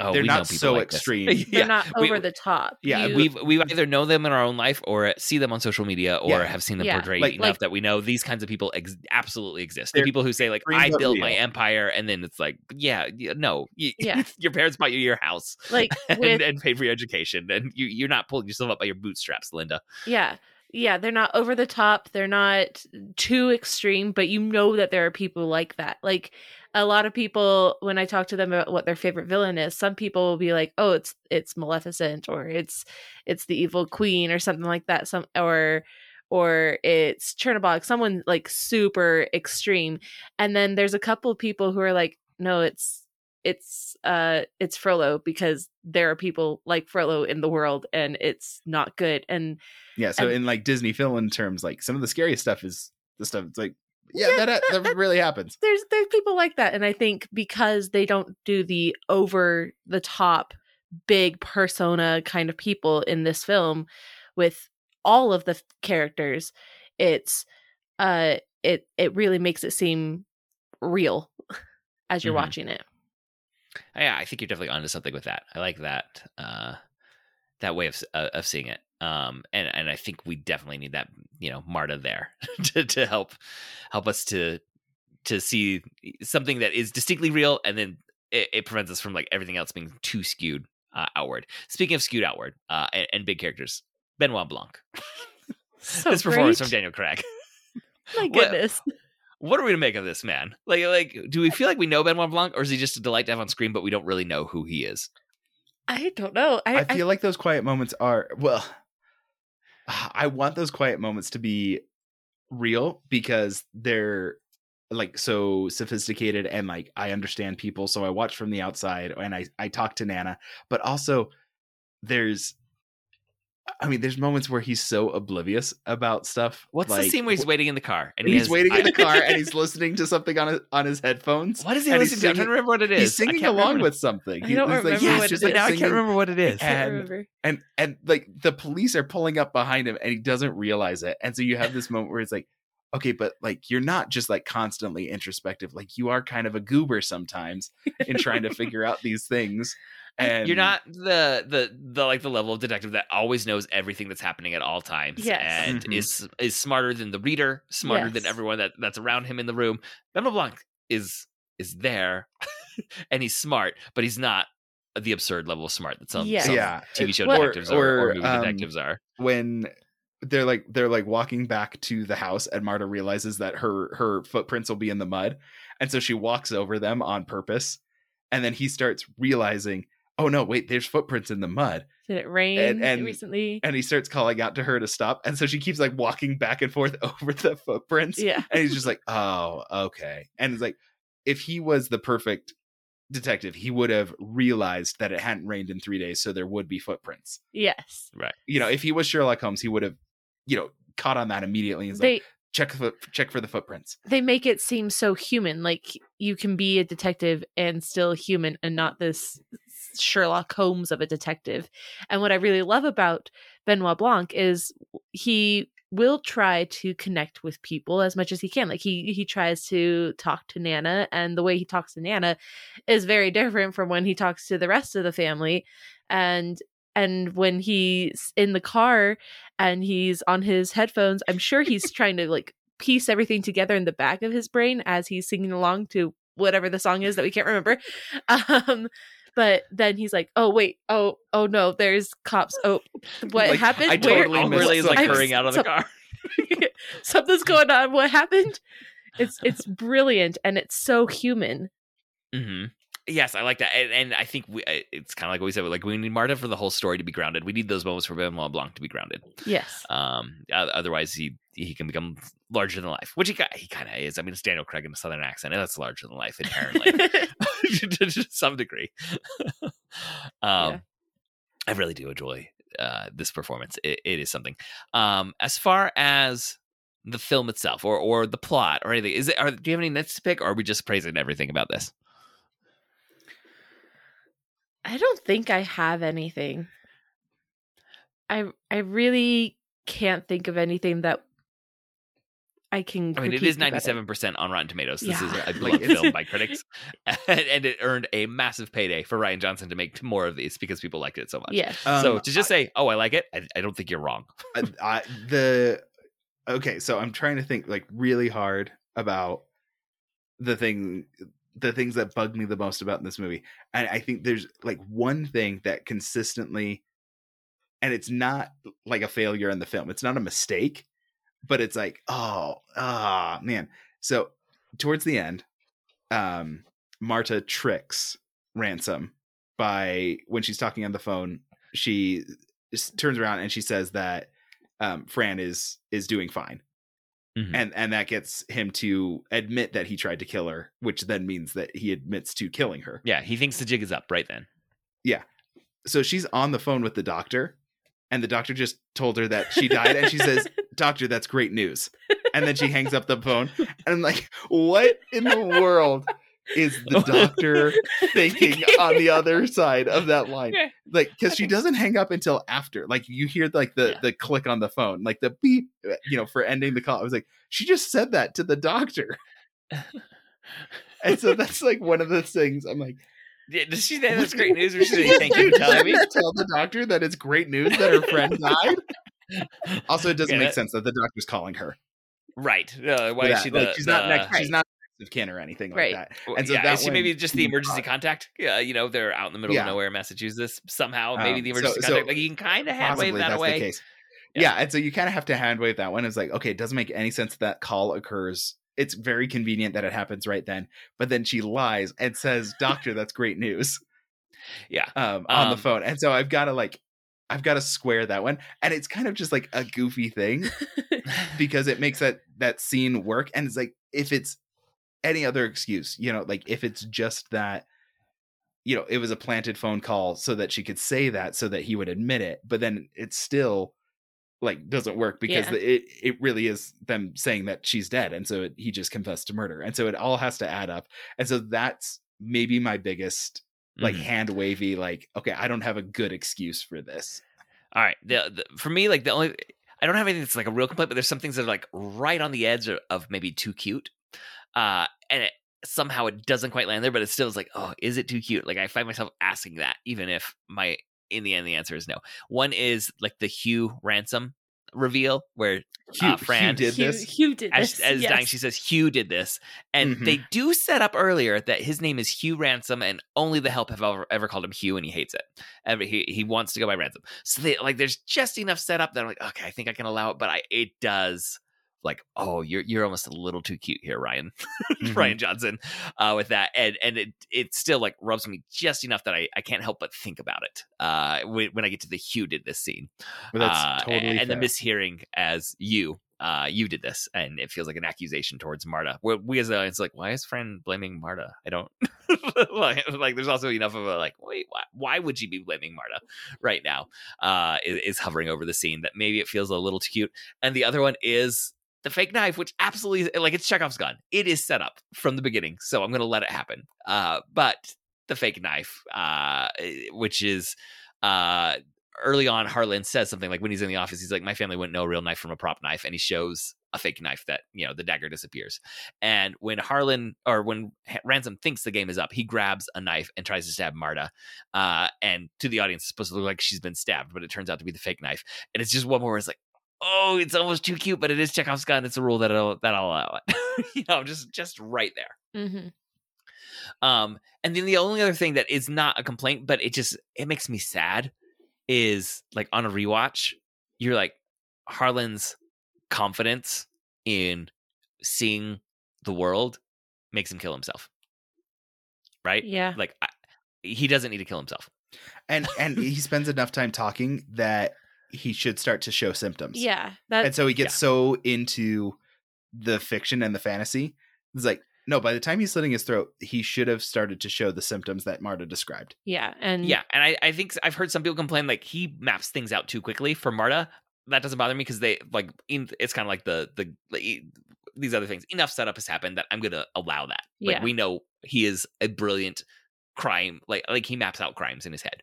Oh, they're not so like this. extreme They're yeah, not we- over the top. yeah, You- we've we either know them in our own life or see them on social media or Yeah. have seen them Yeah. portrayed Like- enough like- that we know these kinds of people ex- absolutely exist. The They're people who say like I but built my empire and then it's like yeah, yeah no, y- Yeah. your parents bought you your house like and, with and paid for your education and you you're not pulling yourself up by your bootstraps, Linda. yeah yeah they're not over the top they're not too extreme but you know that there are people like that like a lot of people when i talk to them about what their favorite villain is some people will be like oh it's it's maleficent or it's it's the evil queen or something like that some or or it's Chernobog, someone like super extreme. And then there's a couple of people who are like, no, it's it's uh it's Frollo because there are people like Frollo in the world and it's not good. And yeah so and- in like disney film terms like some of the scariest stuff is the stuff it's like yeah, Yeah, that, that really happens there's there's people like that and i think because they don't do the over the top big persona kind of people in this film with all of the characters it's uh it it really makes it seem real as you're Mhm. watching it Yeah, I think you're definitely onto something with that. I like that uh, that way of uh, of seeing it. Um, and and I think we definitely need that you know Marta there to to help help us to to see something that is distinctly real, and then it, it prevents us from like everything else being too skewed uh, outward. Speaking of skewed outward uh, and, and big characters, Benoit Blanc. so this performance from Daniel Craig. my goodness What are we to make of this man? Like, like, do we feel like we know Benoit Blanc, or is he just a delight to have on screen, but we don't really know who he is? i don't know i, I feel like those quiet moments are well. I want those quiet moments to be real because they're like so sophisticated and like I understand people, so I watch from the outside and I I talk to Nana, but also there's. I mean, there's moments where he's so oblivious about stuff. What's the like, scene where he's waiting in the car and he he's has- waiting in the car and he's listening to something on his, on his headphones. What is he and he's listening to? I'm trying to remember what it is. He's singing along with something. I don't he's like, remember yeah, what it's it just is. like now I can't remember what it is. I and- remember and and like the police are pulling up behind him and he doesn't realize it and so you have this moment where it's like okay but like you're not just like constantly introspective like you are kind of a goober sometimes in trying to figure out these things and You're not the the the like the level of detective that always knows everything that's happening at all times, Yes. and Mhm. is is smarter than the reader, smarter than everyone that that's around him in the room. Benoit Blanc is is there, and he's smart, but he's not the absurd level of smart that some, Yes. some Yeah. TV show Or- detectives or, or, or, movie um, detectives are. when they're like they're like walking back to the house and marta realizes that her her footprints will be in the mud and so she walks over them on purpose and then he starts realizing oh no wait there's footprints in the mud. Did it rain And- and- recently? and he starts calling out to her to stop and so she keeps like walking back and forth over the footprints yeah. and he's just like oh okay. And it's like if he was the perfect detective he would have realized that it hadn't rained in three days so there would be footprints. Yes. Right. you know if he was sherlock holmes he would have you know caught on that immediately he's they like check the check for the footprints. They make it seem so human like you can be a detective and still human and not this sherlock holmes of a detective. And what i really love about benoit blanc is he will try to connect with people as much as he can. Like he he tries to talk to nana and the way he talks to nana is very different from when he talks to the rest of the family. And and when he's in the car and he's on his headphones i'm sure he's trying to like piece everything together in the back of his brain as he's singing along to whatever the song is that we can't remember. Um, but then he's like, "Oh wait, oh oh no, there's cops. Oh, what Like, happened? I Where- totally missed Awkwardly like I'm hurrying out of the so- car. something's going on. What happened? It's it's brilliant and it's so human. hmm Yes, I like that, and, and I think we, it's kind of like what we said. Like we need Marta for the whole story to be grounded. We need those moments for Benoit Blanc to be grounded. Yes. Um, otherwise, he he can become larger than life, which he he kind of is. I mean, it's Daniel Craig in a southern accent, and that's larger than life inherently to some degree. um, Yeah. I really do enjoy uh, this performance. It, it is something. Um, as far as the film itself, or or the plot, or anything, is it? Are, do you have any nits to pick, or are we just praising everything about this? I don't think I have anything. I I really can't think of anything that I can. I mean, it critique is about ninety-seven percent on Rotten Tomatoes. This is a beloved film by critics, and, and it earned a massive payday for Rian Johnson to make more of these because people liked it so much. Yes. so Um, to just say, "Oh, I like it," I, I don't think you're wrong. I, I, the okay so i'm trying to think like really hard about the thing the things that bug me the most about this movie and i think there's like one thing that consistently and it's not like a failure in the film it's not a mistake but it's like oh ah man. So towards the end um marta tricks ransom by when she's talking on the phone she turns around and she says that um, Fran is is doing fine, Mhm. and and that gets him to admit that he tried to kill her, which then means that he admits to killing her. Yeah, he thinks the jig is up right then. Yeah. So she's on the phone with the doctor, and the doctor just told her that she died, and she says, "Doctor, that's great news." And then she hangs up the phone, and I'm like, "What in the world is the doctor thinking on the other side of that line?" Like, because she doesn't hang up until after. Like, you hear like the Yeah. the click on the phone, like the beep, you know, for ending the call. I was like, she just said that to the doctor, and so that's like one of the things. I'm like, Yeah, Does she say that's great news, or should she thank you for telling me? Tell the doctor that it's great news that her friend died. Also, it doesn't Okay, make that- sense that the doctor's calling her. Right? Uh, why for is she Like, the? she's not the- next. She's not of kin or anything Right. like that. And so yeah, that is she maybe just the emergency contact? Yeah, you know, they're out in the middle Yeah. of nowhere, Massachusetts. Somehow, maybe Um, the so- emergency so contact. Like you can kind of hand wave that that's away. the case. Yeah. Yeah. and so you kind of have to hand wave that one. It's like, okay, it doesn't make any sense that call occurs. It's very convenient that it happens right then. But then she lies and says, "Doctor, that's great news." Yeah. um, on the Um, phone. And so I've got to like, I've got to square that one. And it's kind of just like a goofy thing because it makes that that scene work. And it's like if it's any other excuse, you know, like if it's just that, you know, it was a planted phone call so that she could say that so that he would admit it, but then it's still like doesn't work because Yeah. it it really is them saying that she's dead and so it, he just confessed to murder and so it all has to add up and so that's maybe my biggest like Mhm. hand wavy like okay i don't have a good excuse for this All right. The, the, for me, like the only I don't have anything that's like a real complaint, but there's some things that are like right on the edge of, of maybe too cute, uh, and it, somehow it doesn't quite land there. But it still is like, oh, is it too cute? Like I find myself asking that, even if my in the end the answer is no. One is like the Hugh ransom reveal where Hugh, Uh, Fran- Hugh did Hugh, this Hugh did as, this. as yes. dying, she says Hugh did this, and Mhm. they do set up earlier that his name is Hugh Ransom, and only the help have ever, ever called him Hugh, and he hates it. Ever he he wants to go by Ransom. So they like there's just enough setup that I'm like, okay, I think I can allow it, but I it does like, oh, you're you're almost a little too cute here, Rian, Mhm. Rian Johnson, uh, with that, and and it it still like rubs me just enough that I I can't help but think about it uh when, when I get to the Hugh did this scene but that's uh, totally and the mishearing as you uh you did this and it feels like an accusation towards marta we, we as the audience like why is Fran blaming marta? I don't like, like there's also enough of a like wait why, why would she be blaming marta right now? Uh is, is hovering over the scene that maybe it feels a little too cute and the other one is the fake knife which absolutely like it's chekhov's gun. It is set up from the beginning so i'm gonna let it happen. Uh but the fake knife uh which is uh early on harlan says something like when he's in the office he's like my family wouldn't know a real knife from a prop knife and he shows a fake knife that you know the dagger disappears. And when harlan or when ransom thinks the game is up he grabs a knife and tries to stab marta uh and to the audience it's supposed to look like she's been stabbed but it turns out to be the fake knife. And it's just one more it's like oh, it's almost too cute, but it is Chekhov's gun. It's a rule that I'll, that I'll allow it. you know, just just right there. Mm-hmm. Um, and then the only other thing that is not a complaint, but it just it makes me sad, is like on a rewatch, you're like Harlan's confidence in seeing the world makes him kill himself. Right? Yeah. Like I, he doesn't need to kill himself. and and he spends enough time talking that he should start to show symptoms. Yeah. That and so he gets so into the fiction and the fantasy. It's like no. By the time he's slitting his throat, he should have started to show the symptoms that Marta described. yeah. And Yeah, and I, I think I've heard some people complain like he maps things out too quickly for Marta. That doesn't bother me because they like in, it's kind of like the the like, e- these other things. Enough setup has happened that I'm gonna allow that. Like Yeah. we know he is a brilliant crime like like he maps out crimes in his head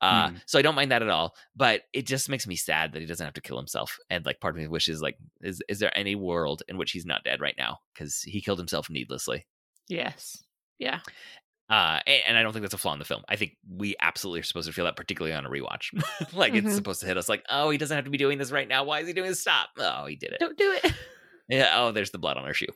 uh Hmm. so i don't mind that at all but it just makes me sad that he doesn't have to kill himself and like part of me wishes like is is there any world in which he's not dead right now because he killed himself needlessly Yes. Yeah. uh, a- and I don't think that's a flaw in the film. I think we absolutely are supposed to feel that, particularly on a rewatch. like Mhm. it's supposed to hit us like, oh, he doesn't have to be doing this right now. Why is he doing this? Stop. Oh, he did it. Don't do it. Yeah. Oh, there's the blood on her shoe.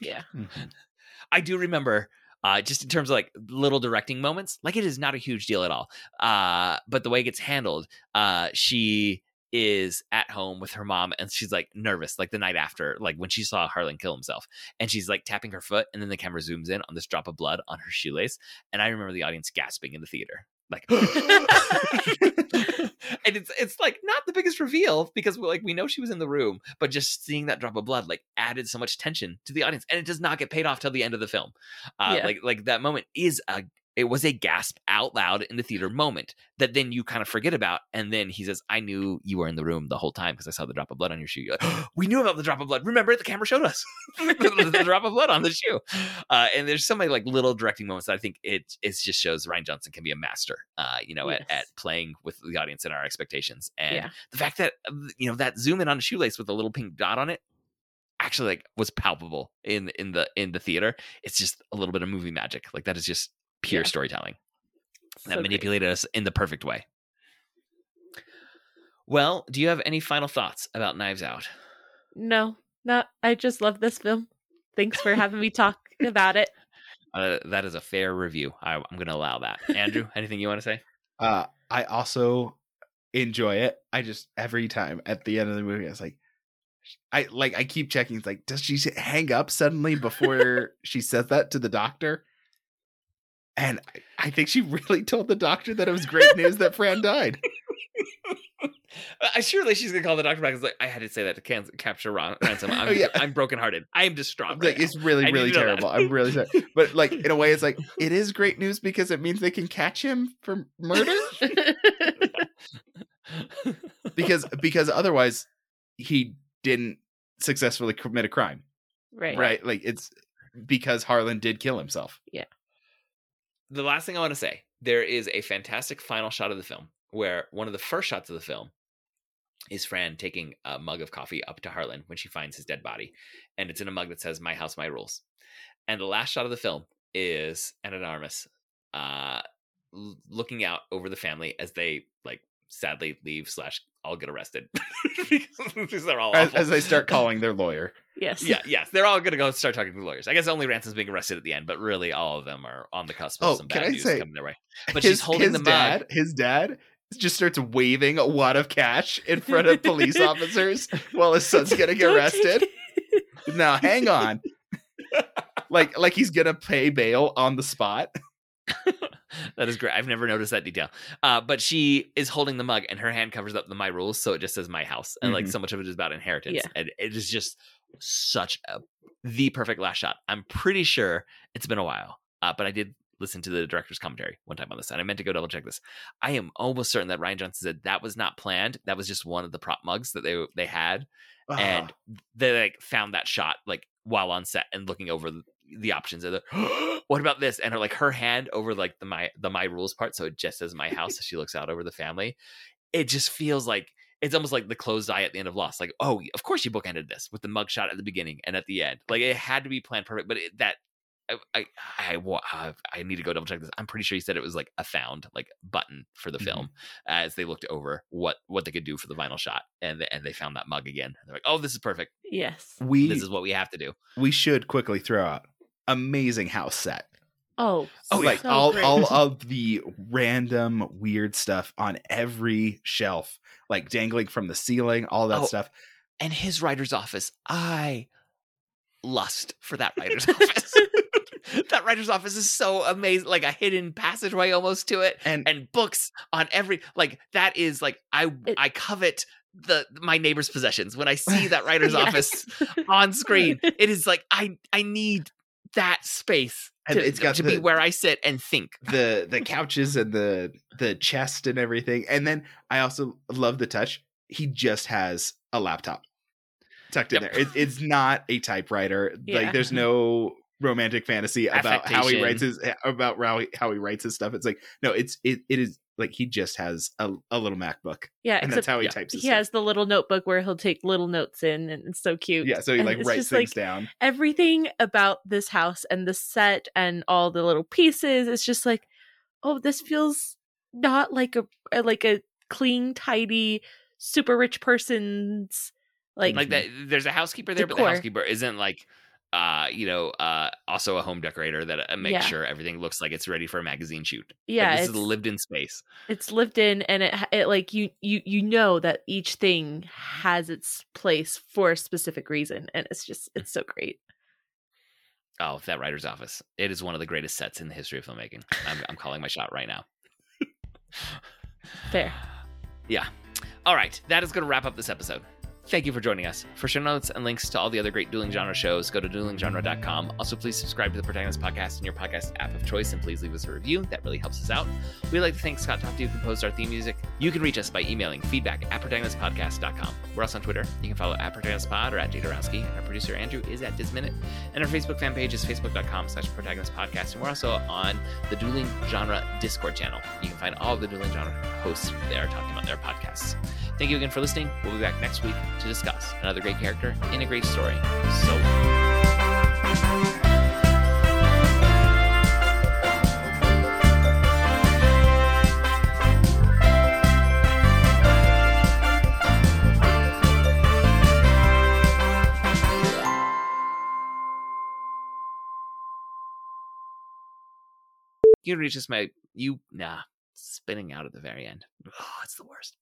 yeah. I do remember, uh, just in terms of like little directing moments, like it is not a huge deal at all. Uh, but the way it gets handled, uh, she is at home with her mom and she's like nervous, like the night after, like when she saw Harlan kill himself, and she's like tapping her foot, and then the camera zooms in on this drop of blood on her shoelace, and I remember the audience gasping in the theater. Like, and it's it's like not the biggest reveal because like we know she was in the room, but just seeing that drop of blood like added so much tension to the audience, and it does not get paid off till the end of the film. Uh, Yeah. Like like that moment is a it was a gasp out loud in the theater moment that then you kind of forget about, and then he says, "I knew you were in the room the whole time because I saw the drop of blood on your shoe." You're like, we knew about the drop of blood. Remember, the camera showed us the, the drop of blood on the shoe. Uh, and there's so many like little directing moments that I think it it just shows Rian Johnson can be a master. Uh, you know, at, Yes. at playing with the audience and our expectations, and Yeah. the fact that uh, you know that zoom in on a shoelace with a little pink dot on it actually like was palpable in in the in the theater. It's just a little bit of movie magic. Like that is just pure Yeah. storytelling that So great. manipulated us in the perfect way. Well, do you have any final thoughts about Knives Out? No, no. I just love this film. Thanks for having me talk about it. Uh, that is a fair review. I, I'm going to allow that. Andrew, anything you want to say? Uh, I also enjoy it. I just every time at the end of the movie, I was like, I like I keep checking. It's like, does she hang up suddenly before she says that to the doctor? And I- I think she really told the doctor that it was great news that Fran died. Uh, surely she's gonna call the doctor back. It's like I had to say that to can- capture ran- ransom. I'm, Oh, yeah. I'm brokenhearted. I am distraught. Like Right it's really, really to know that. terrible. I'm really sorry, but like in a way, it's like it is great news because it means they can catch him for murder. because because otherwise he didn't successfully commit a crime. right. right? Like it's because Harlan did kill himself. The last thing I want to say, there is a fantastic final shot of the film where one of the first shots of the film is Fran taking a mug of coffee up to Harlan when she finds his dead body, and it's in a mug that says "My house, my rules." And the last shot of the film is de uh, looking out over the family as they like sadly leave slash I'll get arrested because they're all As, awful. as they start calling their lawyer. Yes. yeah, yes, they're all gonna go start talking to the lawyers. I guess only Ransom's being arrested at the end, but really all of them are on the cusp of Oh, some bad news say- coming their way. But his, she's holding his the mug. dad. His dad just starts waving a wad of cash in front of police officers while his son's getting Don't arrested. Now, hang on. like like he's gonna pay bail on the spot. that is great. I've never noticed that detail. Uh, but she is holding the mug, and her hand covers up the my rules, so it just says my house, and like Mhm. so much of it is about inheritance, Yeah. and it is just such a the perfect last shot. I'm pretty sure it's been a while, uh, but I did listen to the director's commentary one time on this, and I meant to go double check this. I am almost certain that Rian Johnson said that was not planned. That was just one of the prop mugs that they they had, and they like found that shot like while on set and looking over the, the options and the, what about this and her like her hand over like the my the my rules part so it just says my house as she looks out over the family it just feels like it's almost like the closed eye at the end of lost like oh of course you bookended this with the mugshot at the beginning and at the end like it had to be planned perfect but it, that I, I, I, uh, I need to go double check this. I'm pretty sure he said it was like a found like button for the Mhm. film as they looked over what what they could do for the final shot, and they, and they found that mug again. They're like, oh, this is perfect. Yes. We This is what we have to do. we should quickly throw out amazing house set. Oh, Oh, like so all great. all of the random weird stuff on every shelf, like dangling from the ceiling, all that Oh. stuff. And his writer's office, I lust for that writer's office. that writer's office is so amazing, like a hidden passageway almost to it. And and books on every like that is like I It- I covet the my neighbor's possessions when I see that writer's Yes. office on screen. It is like I I need that space And to, it's got to be where I sit and think. the the couches and the the chest and everything. And then I also love the touch. He just has a laptop tucked in Yep. there. It, it's not a typewriter. Yeah. Like there's no romantic fantasy about how he writes his about how he, how he writes his stuff. It's like no, it's it it is like he just has a, a little MacBook yeah, and that's how he yeah, types his he stuff. has the little notebook where he'll take little notes in, and it's so cute. Yeah, so he And like writes things like, down. everything about this house and the set and all the little pieces is just like oh this feels not like a a- like a clean tidy super rich person's like, Like mm-hmm. that there's a housekeeper there, but the housekeeper isn't like uh you know uh also a home decorator that uh, makes Yeah. sure everything looks like it's ready for a magazine shoot. Like, yeah this it's, is lived in space. it's lived in and it, it like you you you know that each thing has its place for a specific reason and it's just it's so great Oh, that writer's office. It is one of the greatest sets in the history of filmmaking. I'm, I'm calling my shot right now. Fair. Yeah. All right. That is going to wrap up this episode. Thank you for joining us. For show notes and links to all the other great dueling genre shows, go to duelinggenre.com. Also, please subscribe to the Protagonist Podcast in your podcast app of choice and please leave us a review. That really helps us out. We'd like to thank Scott Tofty who composed our theme music. You can reach us by emailing feedback at protagonistpodcast.com. We're also on Twitter. You can follow at protagonistpod or at Jadorowski. Our producer Andrew is at Disminute. And our Facebook fan page is facebook.com slash protagonistpodcast. And we're also on the Dueling Genre Discord channel. You can find all the Dueling Genre hosts there talking about their podcasts. Thank you again for listening. We'll be back next week to discuss another great character in a great story. So You reach us by you nah spinning out at the very end. Oh, it's the worst.